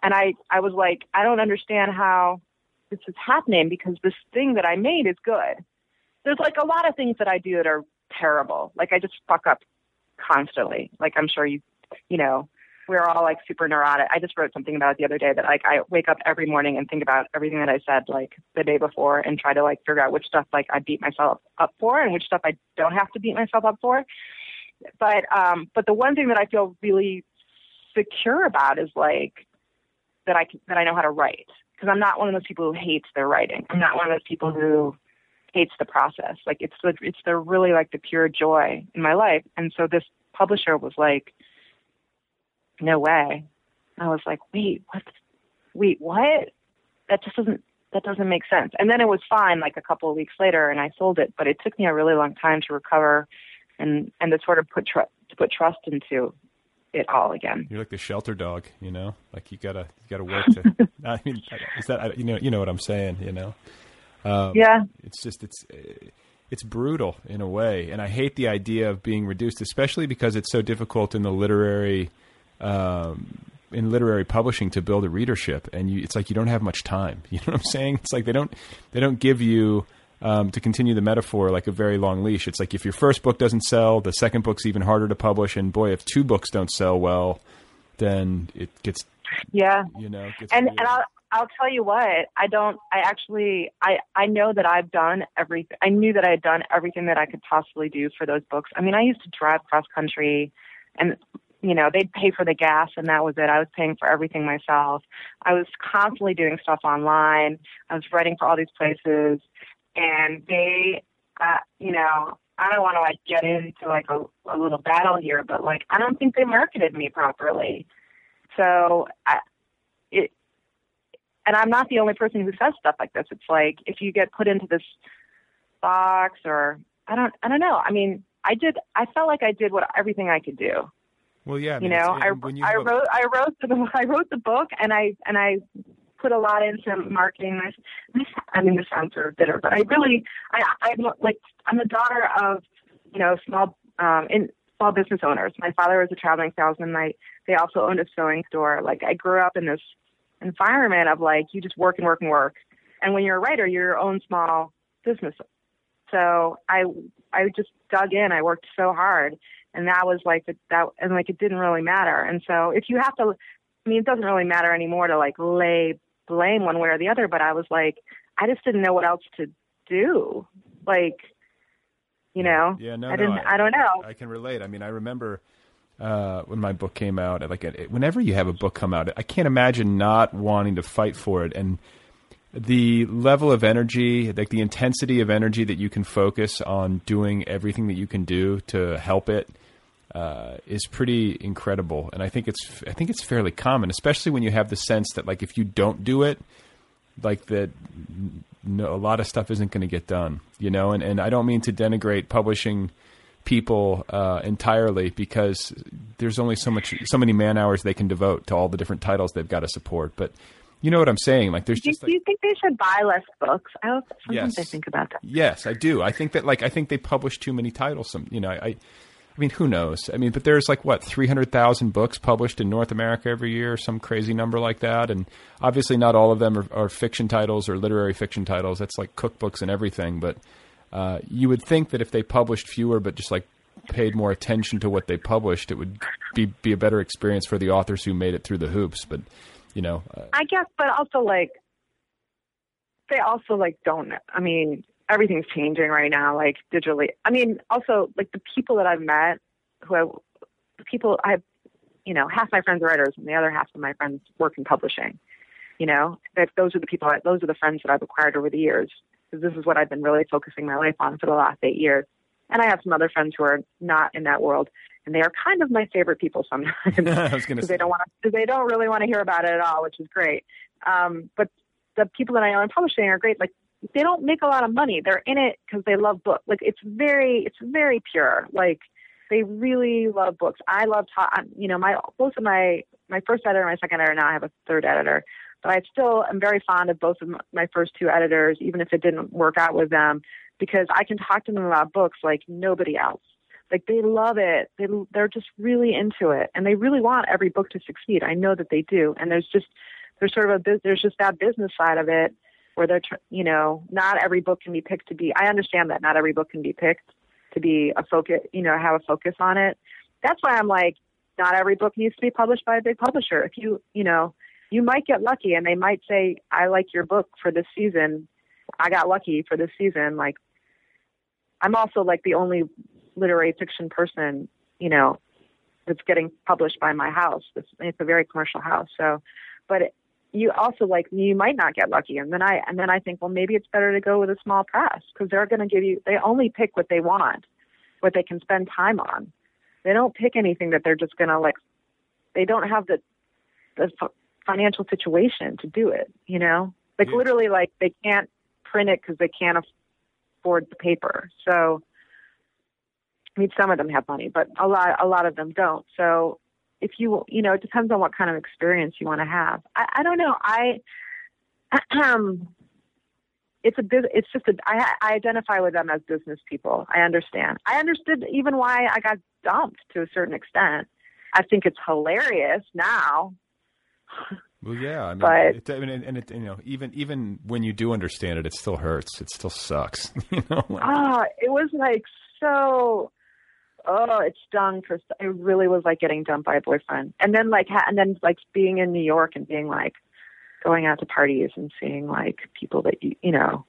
and I I was like I don't understand how this is happening because this thing that I made is good. There's like a lot of things that I do that are terrible. Like I just fuck up constantly. Like I'm sure you you know we're all like super neurotic. I just wrote something about it the other day that like I wake up every morning and think about everything that I said like the day before and try to like figure out which stuff like I beat myself up for and which stuff I don't have to beat myself up for. But um but the one thing that I feel really secure about is like that I can, that I know how to write because I'm not one of those people who hates their writing. I'm not one of those people who hates the process. Like it's the it's the really like the pure joy in my life. And so this publisher was like, no way. I was like, wait, what? Wait, what? That just doesn't that doesn't make sense. And then it was fine like a couple of weeks later, and I sold it. But it took me a really long time to recover, and and to sort of put tr- to put trust into it all again. You're like the shelter dog, you know. Like you gotta you gotta work to. I mean, is that you know you know what I'm saying? You know. Um, yeah. It's just it's it's brutal in a way, and I hate the idea of being reduced, especially because it's so difficult in the literary. Um, in literary publishing to build a readership and you, it's like you don't have much time. You know what i'm saying? It's like they don't they don't give you um, to continue the metaphor like a very long leash. It's like if your first book doesn't sell the second book's even harder to publish and boy if two books don't sell well then it gets yeah. you know gets and weird. and I'll I'll tell you what I don't I actually I I know that I've done everything I knew that I had done everything that I could possibly do for those books. I mean I used to drive cross country and you know they'd pay for the gas and that was it I was paying for everything myself I was constantly doing stuff online I was writing for all these places and they uh you know I don't want to like get into like a, a little battle here but like I don't think they marketed me properly so I, it, and I'm not the only person who says stuff like this. It's like if you get put into this box, or I don't, I don't know. I mean, I did. I felt like I did what everything I could do. Well yeah I You know, I when you I wrote I wrote the I wrote the book, and I and I put a lot into marketing. This I mean, this sounds sort of bitter, but I really, I, I'm like, I'm the daughter of, you know, small, um, in small business owners. My father was a traveling salesman. My, they also owned a sewing store. Like, I grew up in this environment of like, you just work and work and work. And when you're a writer, you're your own small business. So I, I just dug in. I worked so hard, and that was like the, that, and like it didn't really matter. And so if you have to, I mean, it doesn't really matter anymore to like lay blame one way or the other, but I was like, I just didn't know what else to do. Like, you know, Yeah, no, I no, didn't, I, don't know. I can relate. I mean, I remember uh, when my book came out. Like, whenever you have a book come out, I can't imagine not wanting to fight for it. And the level of energy, like the intensity of energy that you can focus on doing everything that you can do to help it, uh, is pretty incredible. And I think it's I think it's fairly common, especially when you have the sense that like if you don't do it, like that no, a lot of stuff isn't going to get done, you know. And and I don't mean to denigrate publishing people uh, entirely because there's only so much so many man hours they can devote to all the different titles they've got to support. But you know what I'm saying? Like there's Do, just do like, you think they should buy less books? I also, sometimes I think about that. Yes, I do. I think that like I think they publish too many titles. Some you know I. I mean, who knows? I mean, but there's like what 300,000 books published in North America every year, some crazy number like that, and obviously not all of them are, are fiction titles or literary fiction titles. That's like cookbooks and everything. But uh, you would think that if they published fewer, but just like paid more attention to what they published, it would be be a better experience for the authors who made it through the hoops. But you know, uh, I guess, but also like they also like don't. I mean, everything's changing right now, like digitally. I mean, also like the people that I've met, who I, the people I, you know, half my friends are writers, and the other half of my friends work in publishing. You know, that those are the people. I, those are the friends that I've acquired over the years. This is what I've been really focusing my life on for the last eight years. And I have some other friends who are not in that world, and they are kind of my favorite people sometimes. I was going to because say they don't want to, they don't really want to hear about it at all, which is great. Um, but the people that I know in publishing are great. Like they don't make a lot of money. They're in it because they love books. Like it's very, it's very pure. Like they really love books. I love, ta- you know, my both of my my first editor and my second editor. Now I have a third editor, but I still am very fond of both of my first two editors, even if it didn't work out with them, because I can talk to them about books like nobody else like they love it they they're just really into it and they really want every book to succeed i know that they do and there's just there's sort of a there's just that business side of it where they're you know not every book can be picked to be i understand that not every book can be picked to be a focus you know have a focus on it that's why i'm like not every book needs to be published by a big publisher. If you, you know, you might get lucky and they might say, I like your book for this season. I got lucky for this season. Like, I'm also like the only literary fiction person, you know, that's getting published by my house. It's, it's a very commercial house. So, but it, you also like you might not get lucky, and then I and then I think well maybe it's better to go with a small press because they're going to give you they only pick what they want, what they can spend time on. They don't pick anything that they're just going to like. They don't have the the financial situation to do it. You know, like Yeah. literally like they can't print it because they can't afford the paper. So I mean, some of them have money, but a lot, a lot of them don't. So if you, you know, it depends on what kind of experience you want to have. I, I don't know. I, um, it's a bus It's just a. I, I identify with them as business people. I understand. I understood even why I got dumped to a certain extent. I think it's hilarious now. Well, yeah, I mean, But- it, I mean, and it, you know, even even when you do understand it, it still hurts. It still sucks. you know, like, Ah, it was like so. Oh, it stung for. It really was like getting dumped by a boyfriend, and then like, ha- and then like being in New York and being like, going out to parties and seeing like people that you you know,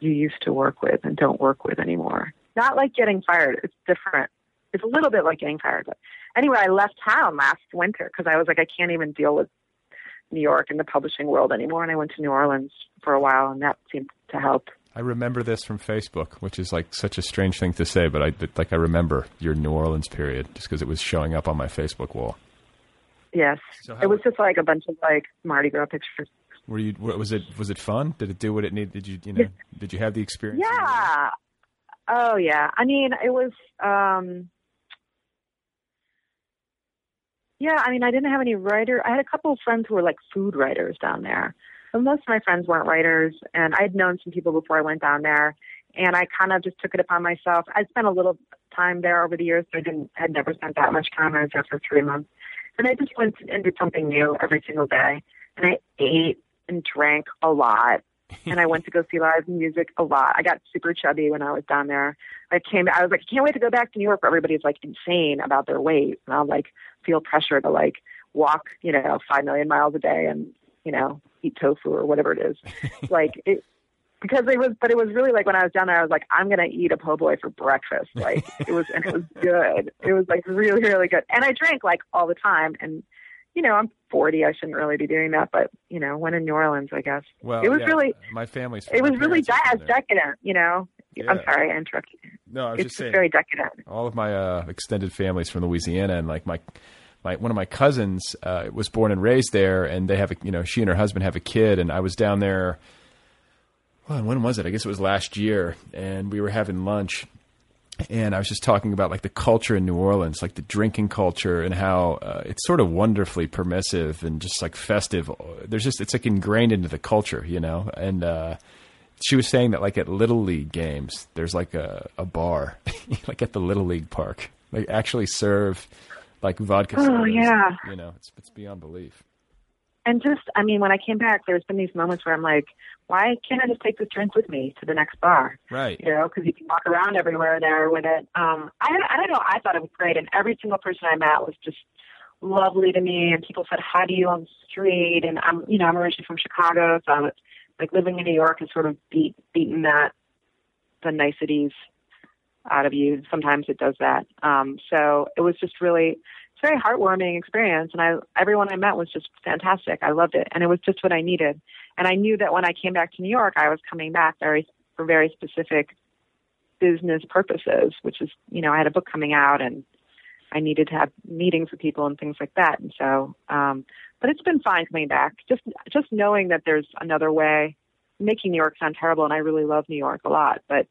you used to work with and don't work with anymore. Not like getting fired. It's different. It's a little bit like getting fired. But anyway, I left town last winter because I was like, I can't even deal with New York and the publishing world anymore. And I went to New Orleans for a while, and that seemed to help. I remember this from Facebook, which is like such a strange thing to say, but I like I remember your New Orleans period just because it was showing up on my Facebook wall. Yes. So it was just like a bunch of like Mardi Gras pictures. Were you? Was it? Was it fun? Did it do what it needed? Did you? You know? Did you have the experience? Yeah. Oh yeah. I mean, it was um Yeah, I mean, I didn't have any writer. I had a couple of friends who were like food writers down there. But most of my friends weren't writers and I'd known some people before I went down there and I kind of just took it upon myself. I'd spent a little time there over the years, but I didn't had never spent that much time. I was there for three months. And I just went and did something new every single day. And I ate and drank a lot and I went to go see live music a lot. I got super chubby when I was down there. I came, I was like, I can't wait to go back to New York where everybody's like insane about their weight. And I'll like feel pressure to like walk, you know, five million miles a day and, you know, eat tofu or whatever it is. like it, because it was, but it was really like when I was down there, I was like, I'm going to eat a po' boy for breakfast. Like it was, and it was good. It was like really, really good. And I drank like all the time. And, you know, I'm 40. I shouldn't really be doing that, but you know, when in New Orleans, I guess Well, it was yeah, really, my family's. it was really parents are de- from there. decadent, you know. I'm sorry, I interrupted you. No, I was It's just just saying. very decadent. all of my uh, extended families from Louisiana, and like my my one of my cousins uh, was born and raised there, and they have a you know she and her husband have a kid, and I was down there. Well, when was it? I guess it was last year, and we were having lunch, and I was just talking about like the culture in New Orleans, like the drinking culture, and how uh, it's sort of wonderfully permissive and just like festive. There's just it's like ingrained into the culture, you know, and. uh she was saying that like at little league games there's like a, a bar like at the little league park they actually serve like vodka Oh, sodas. yeah. you know it's it's beyond belief And just, I mean, when I came back, there's been these moments where I'm like, why can't I just take this drink with me to the next bar? right You know, because you can walk around everywhere there with it. Um, I, I don't know. I thought it was great, and every single person I met was just lovely to me. And people said hi to you on the street. And I'm, you know, I'm originally from Chicago, so I was like living in New York has sort of beat beaten that the niceties out of you. Sometimes it does that. Um, so it was just really it's a very heartwarming experience and I everyone I met was just fantastic. I loved it and it was just what I needed. And I knew that when I came back to New York I was coming back very for very specific business purposes, which is you know, I had a book coming out and I needed to have meetings with people and things like that. And so um but it's been fine coming back. Just just knowing that there's another way making New York sound terrible and I really love New York a lot, but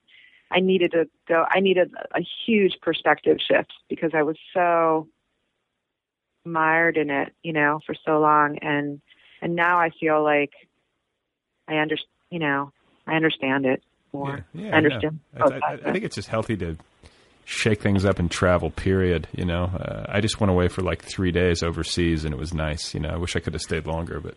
I needed to go I needed a huge perspective shift because I was so mired in it, you know, for so long and and now I feel like I understand, you know, I understand it more. yeah, I understand. I, I, I think it's just healthy to shake things up and travel period you know uh, i just went away for like three days overseas and it was nice you know i wish i could have stayed longer but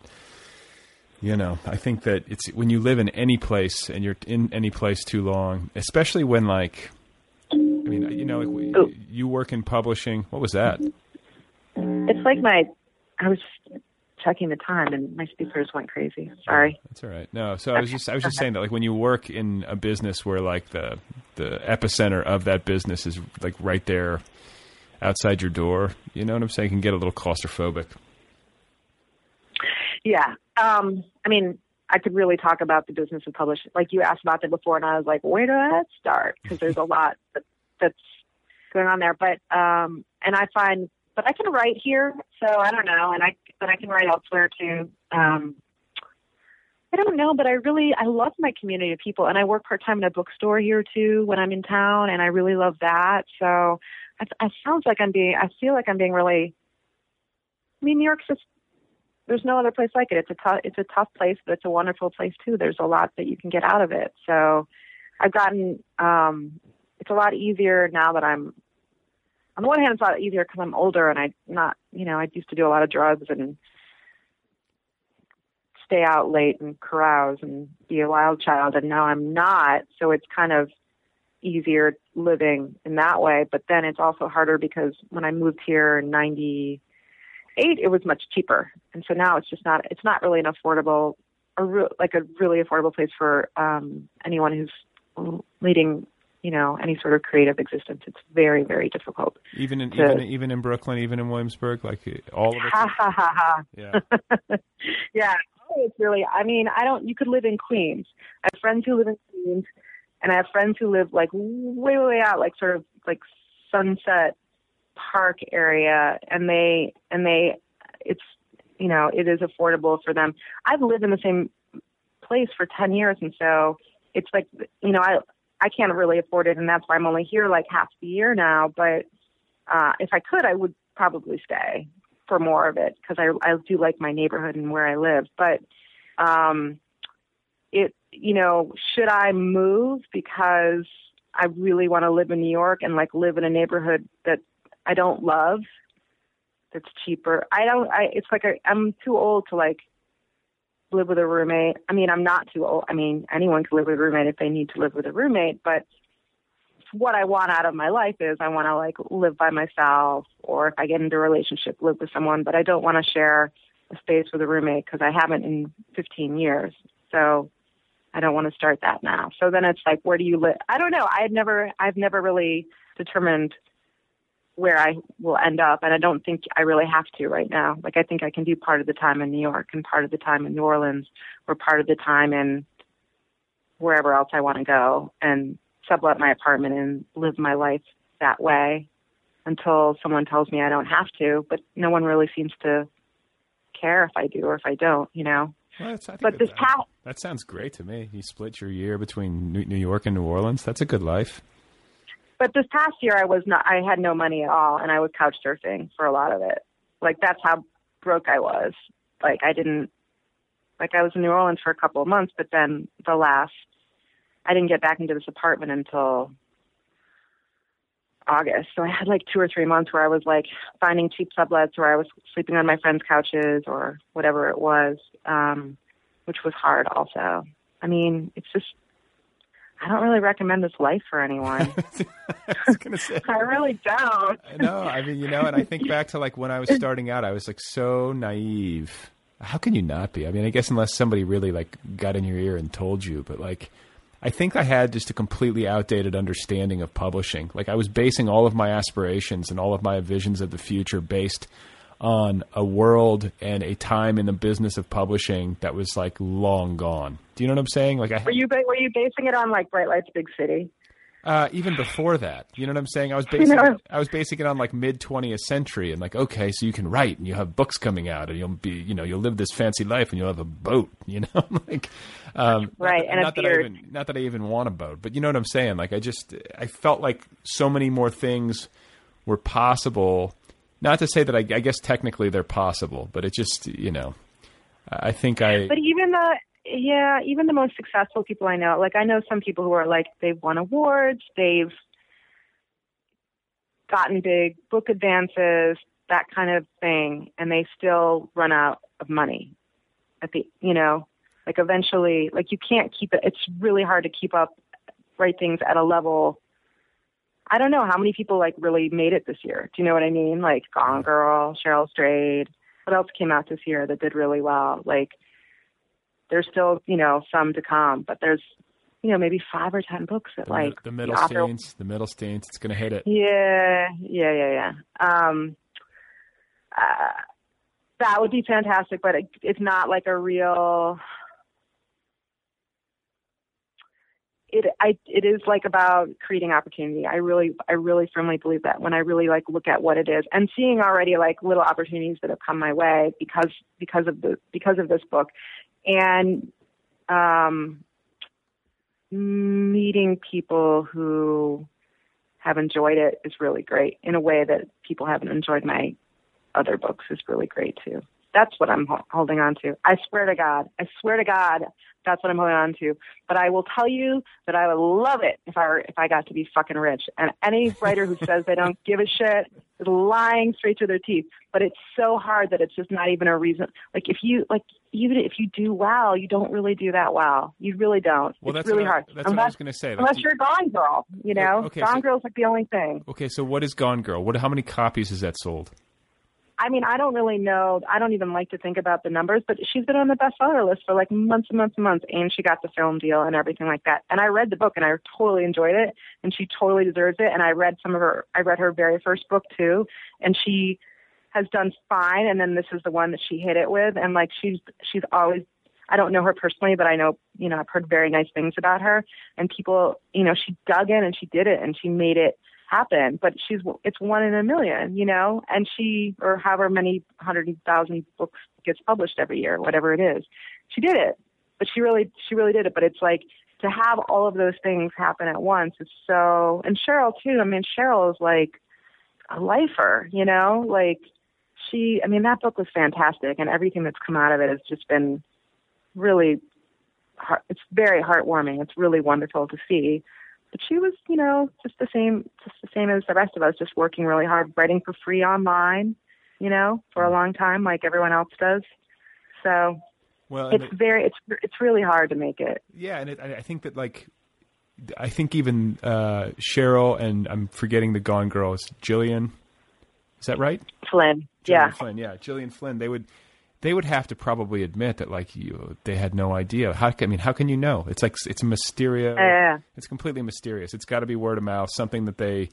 you know i think that it's when you live in any place and you're in any place too long especially when like i mean you know like, Oh. you work in publishing what was that It's like my. I was checking the time and my speakers went crazy. Sorry. That's all right. No, so I was just I was just saying that like when you work in a business where like the the epicenter of that business is like right there outside your door, you know what I'm saying? It can get a little claustrophobic. Yeah. Um, I mean, I could really talk about the business of publishing. Like you asked about that before, and I was like, where do I start? Because there's a lot that, that's going on there. But um, and I find, but I can write here, so I don't know, and I but I can write elsewhere too. Um, I don't know, but I really I love my community of people, and I work part time in a bookstore here too when I'm in town, and I really love that. So it, it sounds like I'm being I feel like I'm being really. I mean, New York's just there's no other place like it. It's a tough it's a tough place, but it's a wonderful place too. There's a lot that you can get out of it. So I've gotten um, it's a lot easier now that I'm on the one hand, it's a lot easier because I'm older and I not, you know, I used to do a lot of drugs and stay out late and carouse and be a wild child, and now I'm not. So it's kind of easier living in that way. But then it's also harder because when I moved here in '98, it was much cheaper, and so now it's just not. It's not really an affordable, a re- like a really affordable place for um, anyone who's leading you know any sort of creative existence. It's very very difficult. Even in to, even even in Brooklyn, even in Williamsburg, like all of it. Ha ha ha ha. Yeah. yeah. Oh, it's really. I mean, I don't. You could live in Queens. I have friends who live in Queens, and I have friends who live like way way out, like sort of like Sunset Park area, and they and they. It's you know it is affordable for them. I've lived in the same place for ten years, and so it's like you know I I can't really afford it, and that's why I'm only here like half the year now. But uh, if I could, I would probably stay for more of it because I I do like my neighborhood and where I live. But um, it you know should I move because I really want to live in New York and like live in a neighborhood that I don't love that's cheaper. I don't. I it's like I, I'm too old to like live with a roommate. I mean, I'm not too old. I mean, anyone can live with a roommate if they need to live with a roommate, but what I want out of my life is I want to like live by myself or if I get into a relationship, live with someone, but I don't want to share a space with a roommate because I haven't in 15 years. So I don't want to start that now. So then it's like, where do you live? I don't know. I had never, I've never really determined where I will end up. And I don't think I really have to right now. Like, I think I can do part of the time in New York and part of the time in New Orleans or part of the time in wherever else I want to go and sublet my apartment and live my life that way until someone tells me I don't have to. But no one really seems to care if I do or if I don't, you know? Well, But that, this past, that sounds great to me. You split your year between New New York and New Orleans. That's a good life. But this past year I was not, I had no money at all and I was couch surfing for a lot of it. Like that's how broke I was. Like I didn't, like I was in New Orleans for a couple of months, but then the last, I didn't get back into this apartment until August. So I had like two or three months where I was like finding cheap sublets where I was sleeping on my friends' couches or whatever it was, um, which was hard also. I mean, it's just, I don't really recommend this life for anyone. I was gonna say. I really don't. No, I mean, you know, and I think back to like when I was starting out, I was like so naive. How can you not be? I mean, I guess unless somebody really like got in your ear and told you, but like I think I had just a completely outdated understanding of publishing. Like I was basing all of my aspirations and all of my visions of the future based on a world and a time in the business of publishing that was like long gone. Do you know what I'm saying? Like I Were you were you basing it on like Bright Lights Big City? uh, even before that, you know what I'm saying? I was basing know. it, I was basing it on like mid 20th century and like okay, so you can write and you have books coming out and you'll be you know you'll live this fancy life and you'll have a boat, you know like um, Right, not, and not that I even not that I even want a boat, but you know what I'm saying? Like I just I felt like so many more things were possible. Not to say that I, I guess technically they're possible, but it just you know I think I But even the yeah, even the most successful people I know, like I know some people who are like they've won awards, they've gotten big book advances, that kind of thing, and they still run out of money at the you know, like eventually like you can't keep it it's really hard to keep up write things at a level I don't know how many people like really made it this year. Do you know what I mean? Like Gone Girl, Cheryl Strayed. What else came out this year that did really well? Like there's still, you know, some to come, but there's, you know, maybe five or ten books that The, like the the author- the Middlesteins, it's going to hit it. Yeah, yeah, yeah, yeah. Um, uh, that would be fantastic, but it, it's not like a real. It I it is like about creating opportunity. I really I really firmly believe that when I really like look at what it is and seeing already like little opportunities that have come my way because because of the because of this book, and um, meeting people who have enjoyed it is really great in a way that people haven't enjoyed my other books is really great too. That's what I'm holding on to. I swear to God, I swear to God, that's what I'm holding on to. But I will tell you that I would love it if I were, if I got to be fucking rich. And any writer who says they don't give a shit is lying straight to their teeth. But it's so hard that it's just not even a reason. Like if you like even if you do well, you don't really do that well. You really don't. Well, it's that's really I- hard. that's what I was gonna say. Like, unless do- you're Gone Girl, you know. Okay, Gone so- Girl's like the only thing. Okay, so what is Gone Girl? What? How many copies has that sold? I mean, I don't really know. I don't even like to think about the numbers, but she's been on the bestseller list for like months and months and months, and she got the film deal and everything like that. And I read the book, and I totally enjoyed it, and she totally deserves it. And I read some of her. I read her very first book too, and she has done fine. And then this is the one that she hit it with, and like she's she's always. I don't know her personally, but I know you know I've heard very nice things about her, and people you know she dug in and she did it, and she made it happen but she's it's one in a million you know? And she or however many hundred thousand books gets published every year whatever it is she did it. But she really she really did it. But it's like to have all of those things happen at once is so and cheryl too. I mean cheryl is like a lifer you know? Like she i mean that book was fantastic and everything that's come out of it has just been really heart, it's very heartwarming. It's really wonderful to see but she was, you know, just the same, just the same as the rest of us, just working really hard, writing for free online, you know, for a long time, like everyone else does. So Well, it's it- very, it's it's really hard to make it. Yeah, and it, I think that like, I think even uh, Cheryl and I'm forgetting the Gone Girls, Gillian. Is that right? Flynn, Gillian yeah, Flynn. Yeah, Gillian Flynn. They would, they would have to probably admit that like you, they had no idea. How? can- I mean, how can you know? It's like it's a mysterious. Yeah. It's completely mysterious. It's got to be word of mouth. Something that they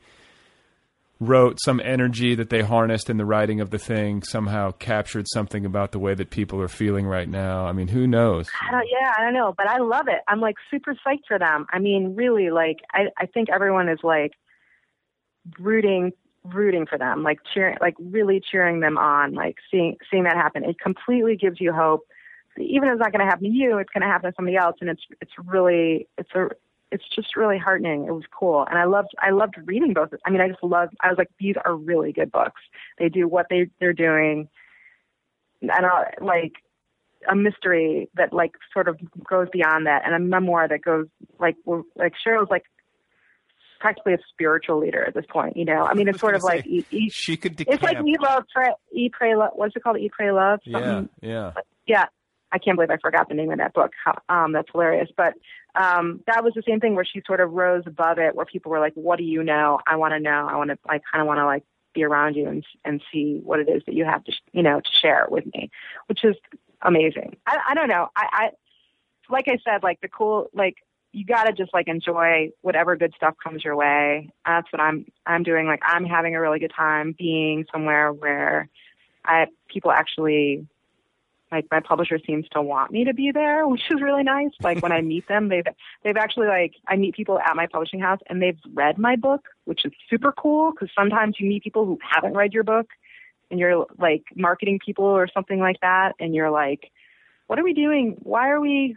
wrote, some energy that they harnessed in the writing of the thing somehow captured something about the way that people are feeling right now. I mean, who knows? I don't, yeah, I don't know, but I love it. I'm like super psyched for them. I mean, really, like I I think everyone is like rooting rooting for them, like cheering, like really cheering them on, like seeing seeing that happen. It completely gives you hope. Even if it's not going to happen to you, it's going to happen to somebody else, and it's it's really it's a it's just really heartening. It was cool, and I loved I loved reading both. I mean, I just loved. I was like, these are really good books. They do what they they're doing, and I, like a mystery that like sort of goes beyond that, and a memoir that goes like like Cheryl's like practically a spiritual leader at this point. You know, I mean, it's sort of gonna like say, eat, eat, She could it's like decamp. eat love, pray, eat, pray, love. What's it called? Eat, pray, love. yeah, Something yeah. yeah, I can't believe I forgot the name of that book. Um, that's hilarious. But um, that was the same thing where she sort of rose above it, where people were like, "What do you know? I want to know. I want to. I kind of want to like be around you and and see what it is that you have to, sh- you know, to share with me," which is amazing. I, I don't know. I, I like I said, like the cool, like you got to just like enjoy whatever good stuff comes your way. That's what I'm I'm doing. Like I'm having a really good time being somewhere where I people actually like my publisher seems to want me to be there, which is really nice. Like when I meet them, they've they've actually like I meet people at my publishing house and they've read my book, which is super cool because sometimes you meet people who haven't read your book and you're like marketing people or something like that and you're like what are we doing? Why are we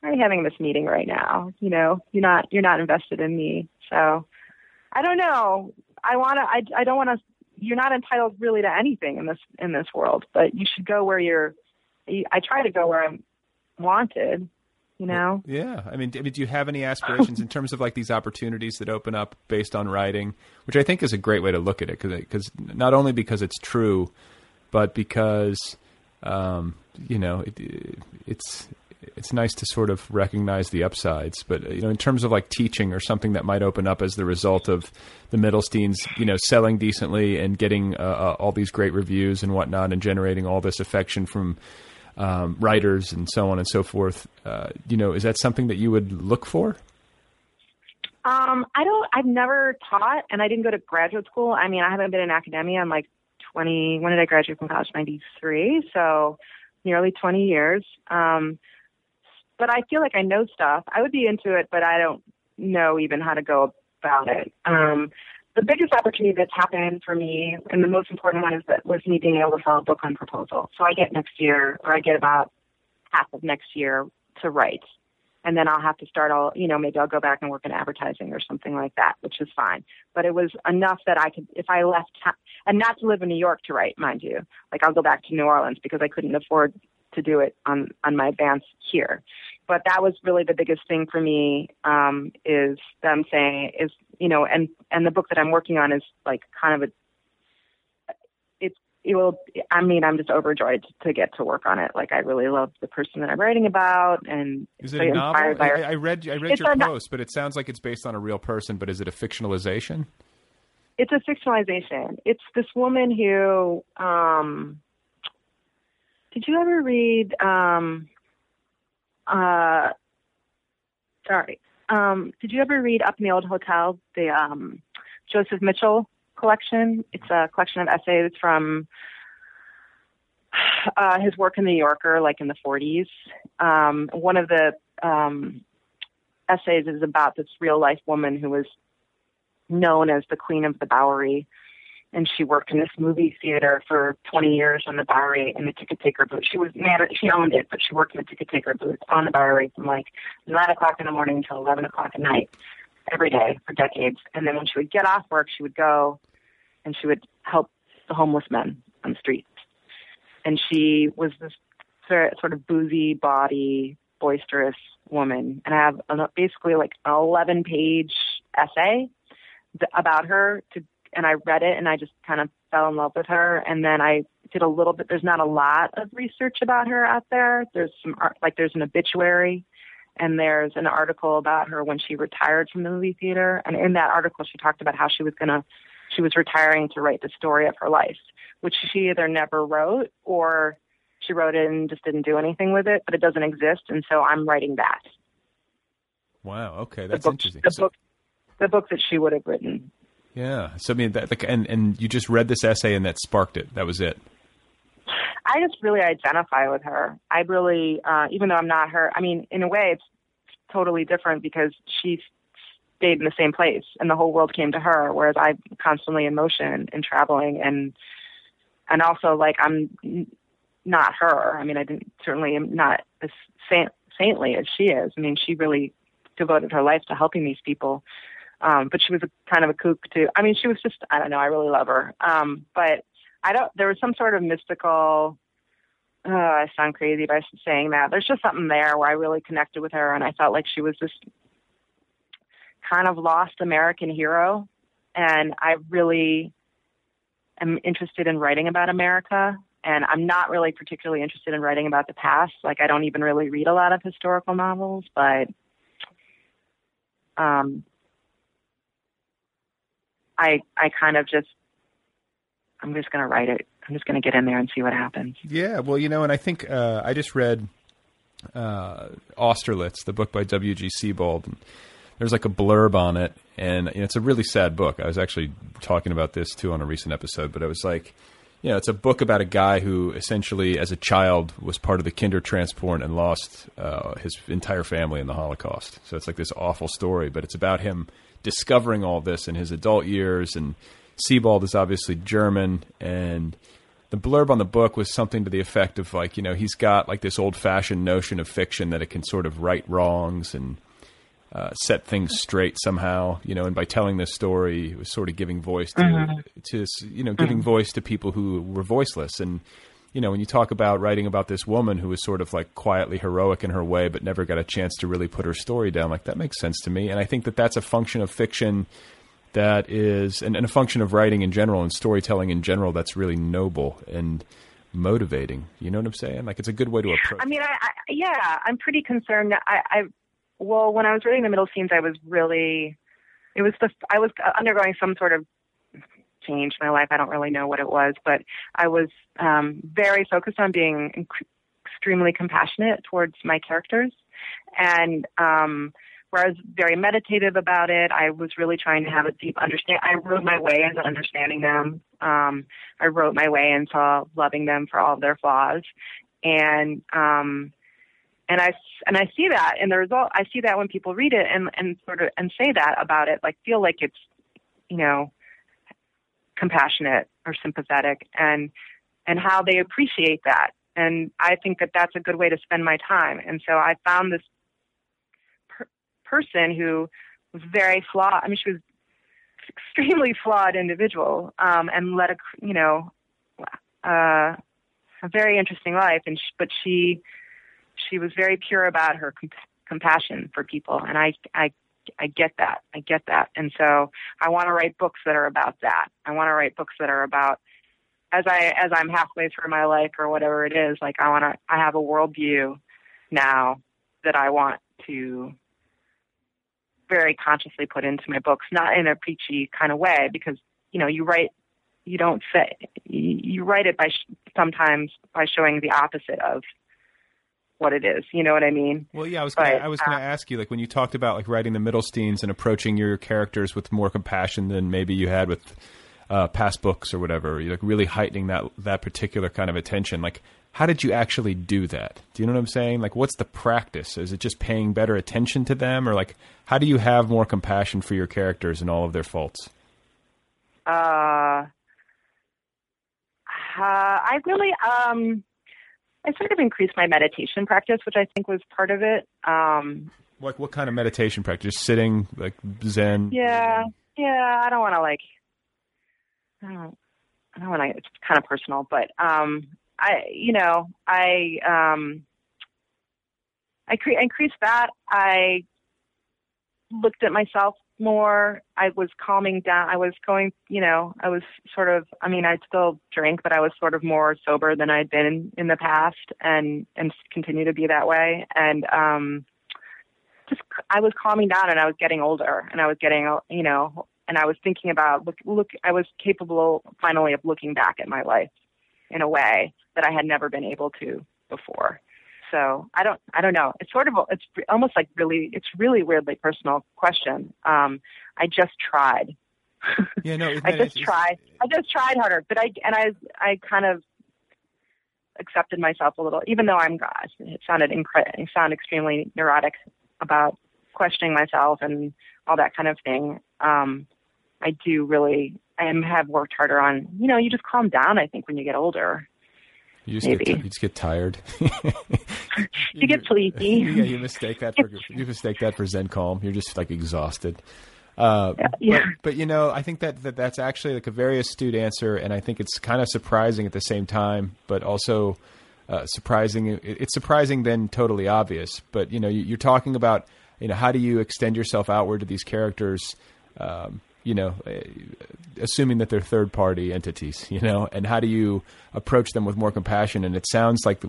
why are we having this meeting right now? You know, you're not you're not invested in me. So I don't know. I want to I I don't want to you're not entitled really to anything in this in this world, but you should go where you're. I try to go where I'm wanted. You know. Yeah, I mean, I mean, do you have any aspirations in terms of like these opportunities that open up based on writing, which I think is a great way to look at it, because not only because it's true, but because um, you know it, it's it's nice to sort of recognize the upsides. But you know, in terms of like teaching or something that might open up as the result of the Middlesteins, you know, selling decently and getting uh, uh, all these great reviews and whatnot, and generating all this affection from um, writers and so on and so forth. Uh, you know, is that something that you would look for? Um, I don't. I've never taught, and I didn't go to graduate school. I mean, I haven't been in academia. I'm like 20. When did I graduate from college? 93. So nearly 20 years. Um, but I feel like I know stuff. I would be into it, but I don't know even how to go about it. Um, the biggest opportunity that's happened for me, and the most important one, is that was me being able to sell a book on proposal. So I get next year, or I get about half of next year to write and then I'll have to start all, you know, maybe I'll go back and work in advertising or something like that, which is fine. But it was enough that I could, if I left, and not to live in New York to write, mind you, like I'll go back to New Orleans because I couldn't afford to do it on on my advance here. But that was really the biggest thing for me um, is them saying is you know, and and the book that I'm working on is like kind of a it's it will i mean i'm just overjoyed to get to work on it. Like i really love the person that i'm writing about and is it a novel? I, I, read i read your post but it sounds like it's based on a real person but is it a fictionalization? It's a fictionalization. It's this woman who um did you ever read um uh sorry um did you ever read up in the old hotel the um joseph mitchell collection. It's a collection of essays from uh, his work in the New Yorker, like in the 40s. Um, one of the um, essays is about this real life woman who was known as the Queen of the Bowery. And she worked in this movie theater for 20 years on the Bowery in the ticket taker booth. She was mad, she owned it, but she worked in the ticket taker booth on the Bowery from like 9 o'clock in the morning until 11 o'clock at night every day for decades. And then when she would get off work, she would go and she would help the homeless men on the streets. And she was this sort of boozy body, boisterous woman. And I have basically like an 11 page essay about her to, and I read it and I just kind of fell in love with her. And then I did a little bit, there's not a lot of research about her out there. There's some art, like there's an obituary and there's an article about her when she retired from the movie theater. And in that article, she talked about how she was going to she was retiring to write the story of her life, which she either never wrote or she wrote it and just didn't do anything with it, but it doesn't exist. And so I'm writing that. Wow. Okay. That's the book, interesting. The so, book, the book that she would have written. Yeah. So, I mean, that, like, and, and you just read this essay and that sparked it. That was it. I just really identify with her. I really, uh, even though I'm not her, I mean, in a way, it's totally different because she's stayed in the same place and the whole world came to her whereas i'm constantly in motion and traveling and and also like i'm not her i mean i didn't certainly am not as saint, saintly as she is i mean she really devoted her life to helping these people um but she was a kind of a kook too i mean she was just i don't know i really love her um but i don't there was some sort of mystical uh, I sound crazy by saying that. There's just something there where I really connected with her, and I felt like she was just kind of lost American hero, and I really am interested in writing about America. And I'm not really particularly interested in writing about the past. Like I don't even really read a lot of historical novels, but um, I I kind of just I'm just going to write it. I'm just going to get in there and see what happens. Yeah, well, you know, and I think uh, I just read uh, Austerlitz, the book by W. G. Sebald, and there's like a blurb on it, and you know, it's a really sad book. I was actually talking about this too on a recent episode, but it was like, you know, it's a book about a guy who essentially, as a child, was part of the Kindertransport and lost uh, his entire family in the Holocaust. So it's like this awful story, but it's about him discovering all this in his adult years. And Sebald is obviously German, and the blurb on the book was something to the effect of like, you know, he's got like this old fashioned notion of fiction that it can sort of right wrongs and uh, set things straight somehow, you know, and by telling this story, it was sort of giving voice to, mm-hmm. to you know, giving mm-hmm. voice to people who were voiceless. And, you know, when you talk about writing about this woman who was sort of like quietly heroic in her way, but never got a chance to really put her story down, like that makes sense to me. And I think that that's a function of fiction that is, and, and a function of writing in general and storytelling in general that's really noble. And motivating. You know what I'm saying? Like it's a good way to approach. I mean, I, I yeah, I'm pretty concerned. I, I well, when I was reading the Middlesteins, I was really, it was the I was undergoing some sort of change in my life. I don't really know what it was, but I was um, very focused on being inc- extremely compassionate towards my characters, and um, where I was very meditative about it. I was really trying to have a deep understand. I wrote my way into understanding them. Um, I wrote my way into loving them for all of their flaws, and um, and I and I see that in the result. I see that when people read it and and sort of and say that about it, like feel like it's you know compassionate or sympathetic, and and how they appreciate that. And I think that that's a good way to spend my time. And so I found this per- person who was very flawed. I mean, she was extremely flawed individual um, and led a you know uh, a very interesting life. And she, but she she was very pure about her comp- compassion for people, and I I I get that. I get that. And so I want to write books that are about that. I want to write books that are about as I as I'm halfway through my life or whatever it is, like I want to I have a worldview now that I want to very consciously put into my books, not in a preachy kind of way, because you know you write, you don't say, you write it by sh- sometimes by showing the opposite of what it is. You know what I mean? Well, yeah, I was gonna, I was going to uh, ask you, like when you talked about like writing the Middlesteins and approaching your characters with more compassion than maybe you had with uh, past books or whatever, You're like really heightening that that particular kind of attention. Like, how did you actually do that? Do you know what I'm saying? Like, what's the practice? Is it just paying better attention to them, or like, how do you have more compassion for your characters and all of their faults? Uh, uh I really, um, I sort of increased my meditation practice, which I think was part of it. Um, like, what kind of meditation practice? Just sitting, like Zen? Yeah, yeah. I don't want to like, I don't, I don't want to. It's kind of personal, but um, I, you know, I um, I cre- increased that. I looked at myself more. I was calming down. I was going, you know, I was sort of. I mean, I still drink, but I was sort of more sober than I'd been in, in the past, and and continue to be that way. And um, just I was calming down, and I was getting older, and I was getting, you know, and I was thinking about look, look. I was capable finally of looking back at my life in a way that I had never been able to before. So I don't, I don't know. It's sort of, it's almost like really, it's really weirdly personal question. Um, I just tried. Yeah, no, I just tried. I just tried harder, but I and I, I kind of accepted myself a little, even though I'm. Gosh, it sounded incre- it sounded extremely neurotic about questioning myself and all that kind of thing. Um, I do really I have worked harder on. You know, you just calm down. I think when you get older. You just Maybe. get you just get tired. you get sleepy. yeah, you mistake that for you mistake that for Zen calm. You're just like exhausted. Uh, yeah. But, but, you know, I think that, that that's actually like a very astute answer, and I think it's kind of surprising at the same time, but also uh, surprising. It's surprising then totally obvious. But you know, you, are talking about you know how do you extend yourself outward to these characters? Um, you know, eh, assuming that they're third party entities, you know, and how do you approach them with more compassion? And it sounds like,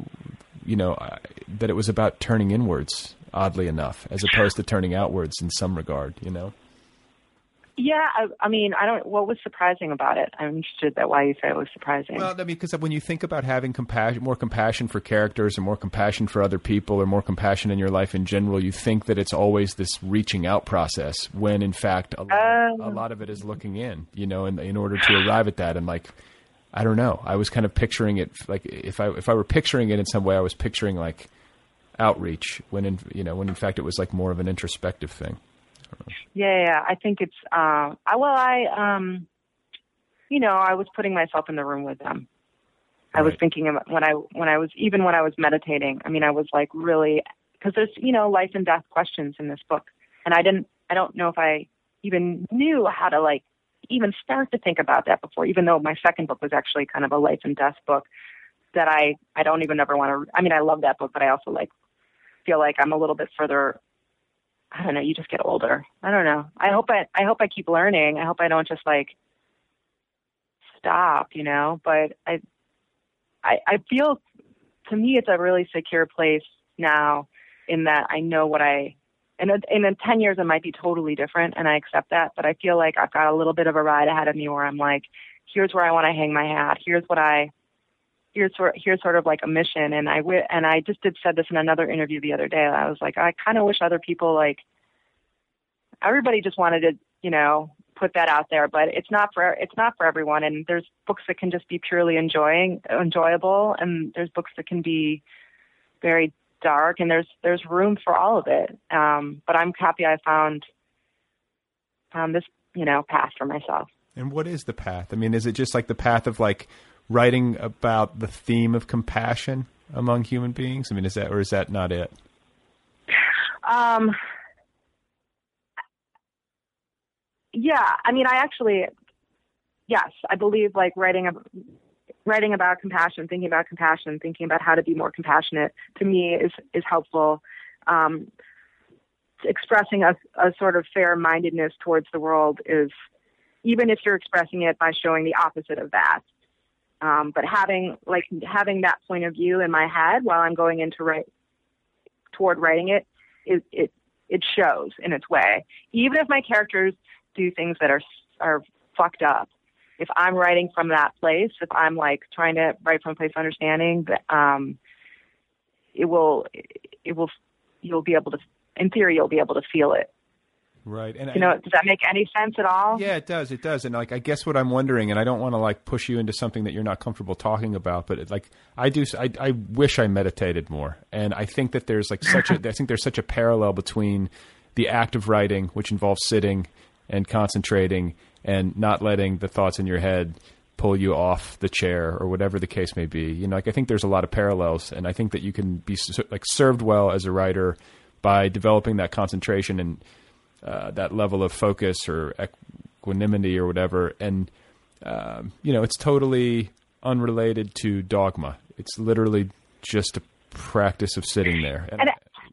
you know, that it was about turning inwards, oddly enough, as opposed to turning outwards in some regard, you know? Yeah, I, I, mean, I don't. What was surprising about it? I'm interested that why you say it was surprising. Well, I mean, because when you think about having compassion, more compassion for characters, or more compassion for other people, or more compassion in your life in general, you think that it's always this reaching out process. When in fact, a lot, um, a lot of it is looking in. You know, in in order to arrive at that, and like, I don't know. I was kind of picturing it like if I if I were picturing it in some way, I was picturing like outreach when in you know when in fact it was like more of an introspective thing. Yeah, yeah. I think it's. Uh, I well, I um, you know, I was putting myself in the room with them. I was thinking of when I when I was even when I was meditating. I mean, I was like really because there's you know life and death questions in this book, and I didn't. I don't know if I even knew how to like even start to think about that before. Even though my second book was actually kind of a life and death book that I I don't even ever want to. I mean, I love that book, but I also like feel like I'm a little bit further I don't know, you just get older. I don't know. I hope I I hope I keep learning. I hope I don't just like stop, you know, but I I, I feel to me it's a really secure place now in that I know what I and in, in 10 years it might be totally different and I accept that but I feel like I've got a little bit of a ride ahead of me where I'm like here's where I want to hang my hat here's what I here's sort here's sort of like a mission. And I w- and I just did said this in another interview the other day. I was like I kind of wish other people like everybody just wanted to you know put that out there. But it's not for it's not for everyone. And there's books that can just be purely enjoying enjoyable. And there's books that can be very dark. And there's there's room for all of it. Um but i'm happy i found found this you know path for myself. And what is the path? I mean is it just like the path of like writing about the theme of compassion among human beings i mean is that or is that not it um yeah i mean i actually yes i believe like writing a writing about compassion, thinking about compassion, thinking about how to be more compassionate to me is is helpful. Um, expressing a, a sort of fair mindedness towards the world is even if you're expressing it by showing the opposite of that. Um, but having like having that point of view in my head while I'm going into write toward writing it, it it it shows in its way. Even if my characters do things that are are fucked up, if I'm writing from that place, if I'm like trying to write from a place of understanding, um, it will, it will, you'll be able to, in theory, you'll be able to feel it. Right. And you know, does that make any sense at all? Yeah, it does. It does. And like, I guess what I'm wondering, and I don't want to like push you into something that you're not comfortable talking about, but it, like, I do, I, I wish I meditated more. And I think that there's like such a, I think there's such a parallel between the act of writing, which involves sitting and concentrating and not letting the thoughts in your head pull you off the chair or whatever the case may be. You know, like I think there's a lot of parallels, and I think that you can be like served well as a writer by developing that concentration and uh, that level of focus or equanimity or whatever. And um, you know, it's totally unrelated to dogma. It's literally just a practice of sitting there. And, and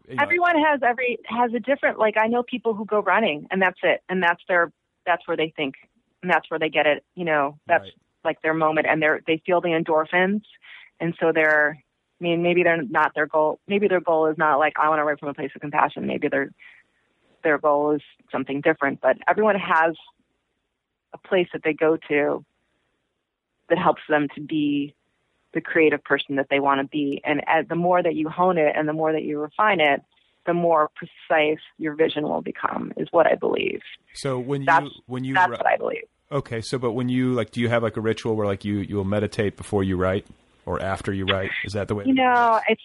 you know, everyone has every has a different. Like I know people who go running, and that's it, and that's their that's where they think and that's where they get it you know that's right. like their moment and they're they feel the endorphins and so they're i mean maybe they're not their goal maybe their goal is not like i want to write from a place of compassion maybe their their goal is something different but everyone has a place that they go to that helps them to be the creative person that they want to be and as, the more that you hone it and the more that you refine it the more precise your vision will become is what I believe. So when you that's, when you that's what I believe. Okay, so but when you like, do you have like a ritual where like you you will meditate before you write or after you write? Is that the way? You know, it's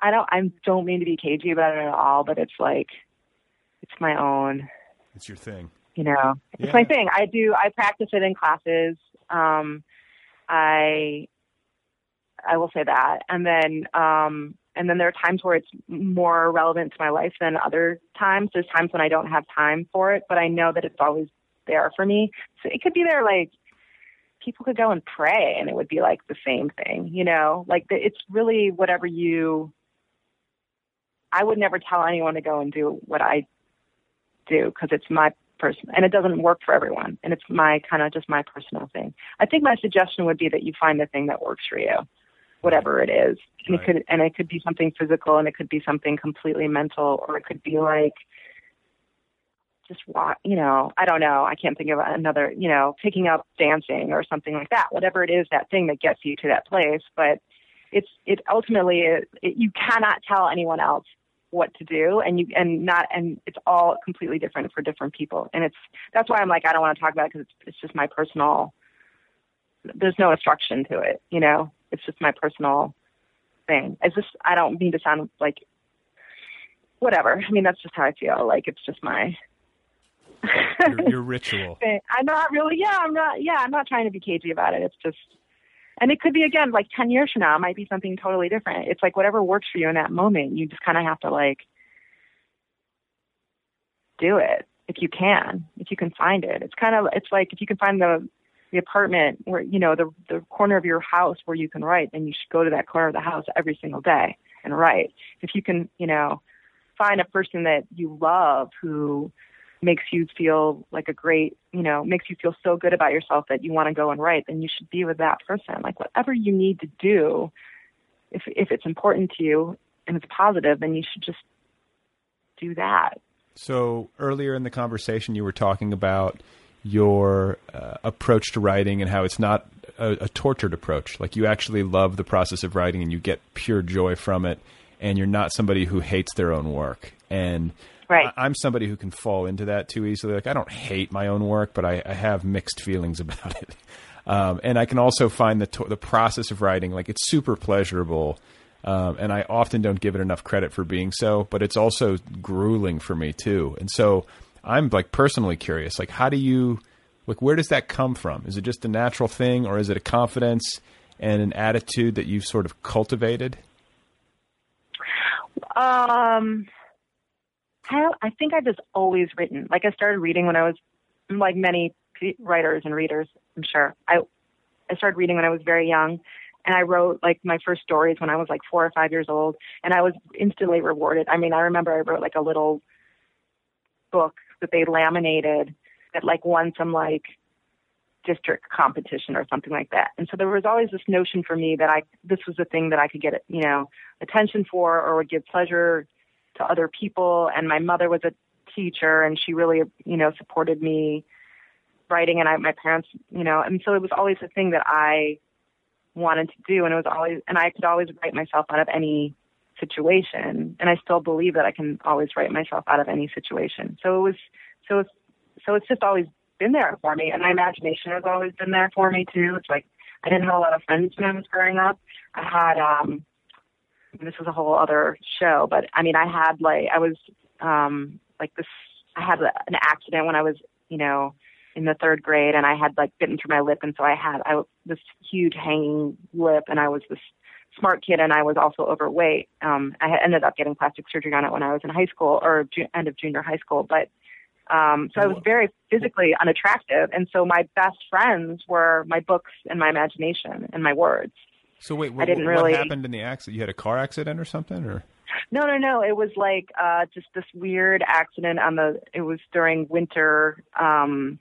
I don't I don't mean to be cagey about it at all, but it's like it's my own. It's your thing. You know, it's yeah. my thing. I do. I practice it in classes. Um, I I will say that, and then um, and then there are times where it's more relevant to my life than other times. There's times when I don't have time for it, but I know that it's always there for me. So it could be there like people could go and pray and it would be like the same thing, you know? Like the, it's really whatever you I would never tell anyone to go and do what I do because it's my person and it doesn't work for everyone and it's my kind of just my personal thing. I think my suggestion would be that you find the thing that works for you whatever it is. And right. it could and it could be something physical and it could be something completely mental or it could be like just walk, you know, I don't know. I can't think of another, you know, picking up dancing or something like that. Whatever it is, that thing that gets you to that place. But it's it ultimately it, it, you cannot tell anyone else what to do, and you and not and it's all completely different for different people. And it's that's why I'm like I don't want to talk about it because it's, it's just my personal. There's no instruction to it, you know. It's just my personal thing. It's just I don't mean to sound like whatever. I mean that's just how I feel. Like it's just my your, your ritual. I'm not really. Yeah, I'm not. Yeah, I'm not trying to be cagey about it. It's just, and it could be again like ten years from now. It might be something totally different. It's like whatever works for you in that moment. You just kind of have to like do it if you can, if you can find it. It's kind of. It's like if you can find the the apartment where you know the the corner of your house where you can write, then you should go to that corner of the house every single day and write. If you can, you know, find a person that you love who makes you feel like a great, you know, makes you feel so good about yourself that you want to go and write, then you should be with that person. Like whatever you need to do, if if it's important to you and it's positive, then you should just do that. So earlier in the conversation, you were talking about your uh, approach to writing and how it's not a, a, tortured approach. Like you actually love the process of writing and you get pure joy from it, and you're not somebody who hates their own work. And right. I, am somebody who can fall into that too easily. Like I don't hate my own work, but I, I have mixed feelings about it. Um, and I can also find the to- the process of writing like it's super pleasurable. Um, and I often don't give it enough credit for being so, but it's also grueling for me too. And so I'm like personally curious, like how do you, like where does that come from? Is it just a natural thing, or is it a confidence and an attitude that you've sort of cultivated? Um, I, I think I've just always written. Like I started reading when I was, like many writers and readers, I'm sure. I I started reading when I was very young, and I wrote like my first stories when I was like four or five years old, and I was instantly rewarded. I mean, I remember I wrote like a little book that they laminated that like won some like district competition or something like that. And so there was always this notion for me that I this was the thing that I could get you know attention for or would give pleasure to other people. And my mother was a teacher and she really, you know, supported me writing and I, my parents, you know, and so it was always a thing that I wanted to do. And it was always, and I could always write myself out of any situation. And I still believe that I can always write myself out of any situation. So it was, so it's, so it's just always been there for me. And my imagination has always been there for me too. It's like, I didn't have a lot of friends when I was growing up. I had, um, this was a whole other show, but I mean, I had like, I was, um, like this, I had an accident when I was, you know, in the third grade and I had like bitten through my lip. And so I had, I, this huge hanging lip and I was this smart kid and I was also overweight. Um, I had ended up getting plastic surgery on it when I was in high school or ju- end of junior high school, but, um, so I was very physically unattractive. And so my best friends were my books and my imagination and my words. So wait, what, I didn't what really... happened in the accident? You had a car accident or something, or? No, no, no. It was like uh just this weird accident on the. It was during winter. Um,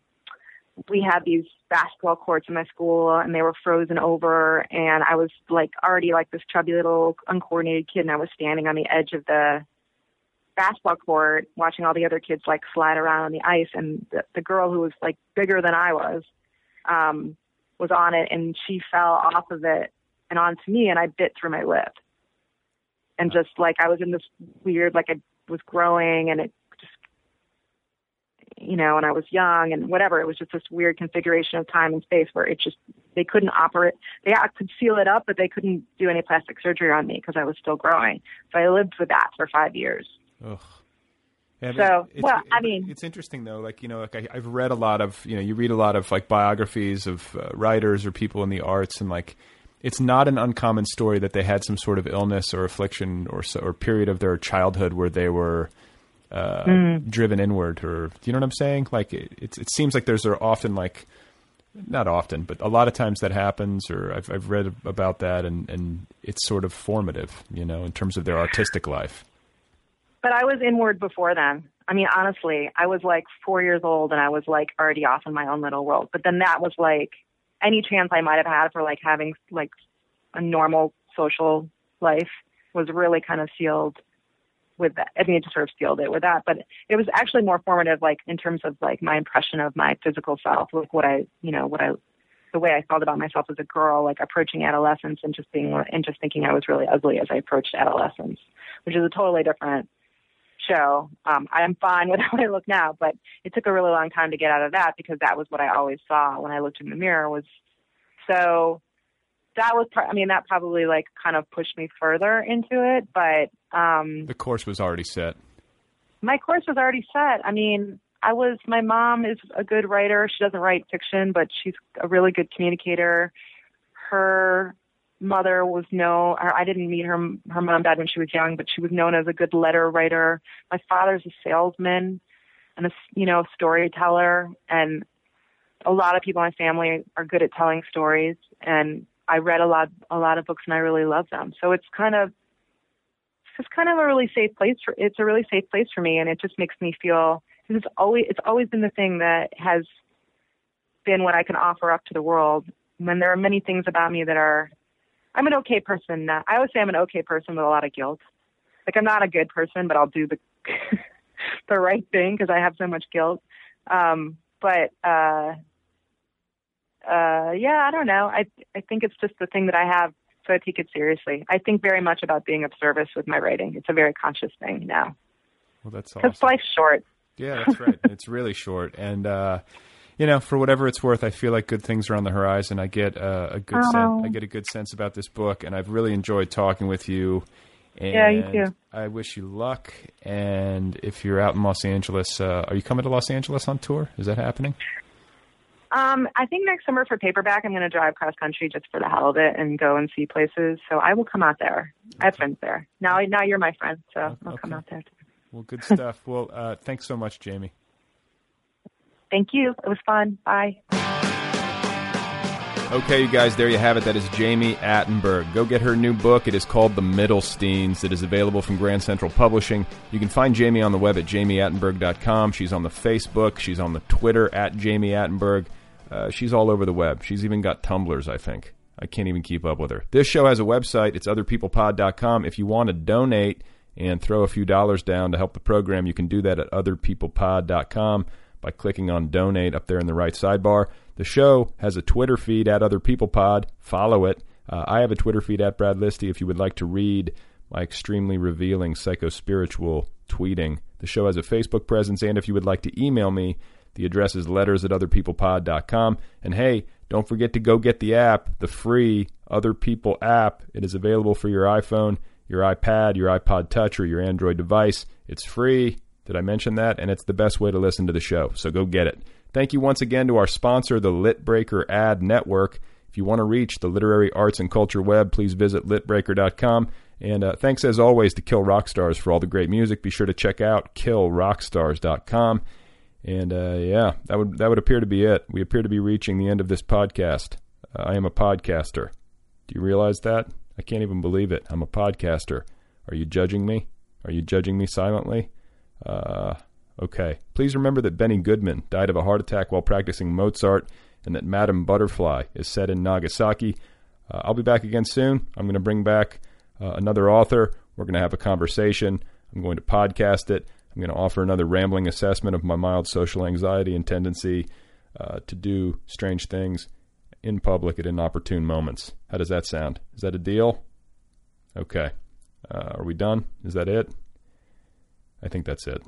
we had these basketball courts in my school, and they were frozen over. And I was like already like this chubby little uncoordinated kid, and I was standing on the edge of the basketball court, watching all the other kids like slide around on the ice. And the, the girl who was like bigger than I was, um, was on it, and she fell off of it and onto me and I bit through my lip. And just like I was in this weird, like I was growing and it just, you know, and I was young and whatever. It was just this weird configuration of time and space where it just, they couldn't operate. They could seal it up, but they couldn't do any plastic surgery on me because I was still growing. So I lived with that for five years. Ugh. Yeah, so, well, I mean, it's interesting though. Like you know, like I, have read a lot of you know, you read a lot of like biographies of uh, writers or people in the arts, and like it's not an uncommon story that they had some sort of illness or affliction or or period of their childhood where they were uh, mm. driven inward or do you know what I'm saying? Like it, it, it seems like there's are often like not often, but a lot of times that happens, or I've, I've read about that, and, and it's sort of formative, you know, in terms of their artistic life. But I was inward before then. I mean, honestly, I was like four years old, and I was like already off in my own little world. But then that was like any chance I might have had for like having like a normal social life was really kind of sealed with that. I mean, it just sort of sealed it with that, but it was actually more formative, like in terms of like my impression of my physical self, like what I, you know, what I, the way I felt about myself as a girl, like approaching adolescence and just being, and just thinking I was really ugly as I approached adolescence, which is a totally different show. Um, I'm fine with how I look now, but it took a really long time to get out of that because that was what I always saw when I looked in the mirror was so that was I mean that probably like kind of pushed me further into it, but um the course was already set. My course was already set. I mean, I was my mom is a good writer. She doesn't write fiction, but she's a really good communicator. Her mother was known or I didn't meet her her mom dad when she was young, but she was known as a good letter writer. My father's a salesman and a you know storyteller, and a lot of people in my family are good at telling stories. And I read a lot a lot of books and I really love them. So it's kind of it's kind of a really safe place for it's a really safe place for me, and it just makes me feel it's always it's always been the thing that has been what I can offer up to the world. When there are many things about me that are, I'm an okay person. Now. I always say I'm an okay person with a lot of guilt. Like I'm not a good person, but I'll do the the right thing because I have so much guilt. Um, but uh, uh, yeah, I don't know. I I think it's just the thing that I have, so I take it seriously. I think very much about being of service with my writing. It's a very conscious thing now. Well, that's Because awesome. life's short. Yeah, that's right. it's really short, and uh, you know, for whatever it's worth, I feel like good things are on the horizon. I get uh, a good Oh. sense. I get a good sense about this book, and I've really enjoyed talking with you. And Yeah, you too. I wish you luck. And if you're out in Los Angeles, uh, are you coming to Los Angeles on tour? Is that happening? Um, I think next summer for paperback, I'm going to drive cross country just for the hell of it and go and see places. So I will come out there. I have friends there. Now, now you're my friend, so I'll come out there. Well, good stuff. well, uh, thanks so much, Jami. Thank you. It was fun. Bye. Okay, you guys, there you have it. That is Jami Attenberg. Go get her new book. It is called The Middlesteins. It is available from Grand Central Publishing. You can find Jami on the web at jamiattenberg.com. She's on the Facebook. She's on the Twitter at Jami Attenberg. Uh, she's all over the web. She's even got tumblers, I think. I can't even keep up with her. This show has a website. It's otherpeoplepod.com. If you want to donate and throw a few dollars down to help the program, you can do that at otherpeoplepod.com by clicking on donate up there in the right sidebar. The show has a Twitter feed at Other People Pod. Follow it. Uh, I have a Twitter feed at Brad Listi if you would like to read my extremely revealing psycho-spiritual tweeting. The show has a Facebook presence, and if you would like to email me, the address is letters at otherpeoplepod.com. And hey, don't forget to go get the app, the free Other People app. It is available for your iPhone, your iPad, your iPod Touch, or your Android device. It's free. Did I mention that? And it's the best way to listen to the show. So go get it. Thank you once again to our sponsor, the Litbreaker Ad Network. If you want to reach the literary arts and culture web, please visit litbreaker.com. And uh, thanks as always to Kill Rock Stars for all the great music. Be sure to check out killrockstars.com. And uh, yeah, that would that would appear to be it. We appear to be reaching the end of this podcast. Uh, I am a podcaster. Do you realize that? I can't even believe it. I'm a podcaster. Are you judging me? Are you judging me silently? Uh, okay. Please remember that Benny Goodman died of a heart attack while practicing Mozart, and that Madame Butterfly is set in Nagasaki. Uh, I'll be back again soon. I'm going to bring back uh, another author. We're going to have a conversation. I'm going to podcast it. I'm going to offer another rambling assessment of my mild social anxiety and tendency uh, to do strange things in public at inopportune moments. How does that sound? Is that a deal? Okay. Uh, are we done? Is that it? I think that's it.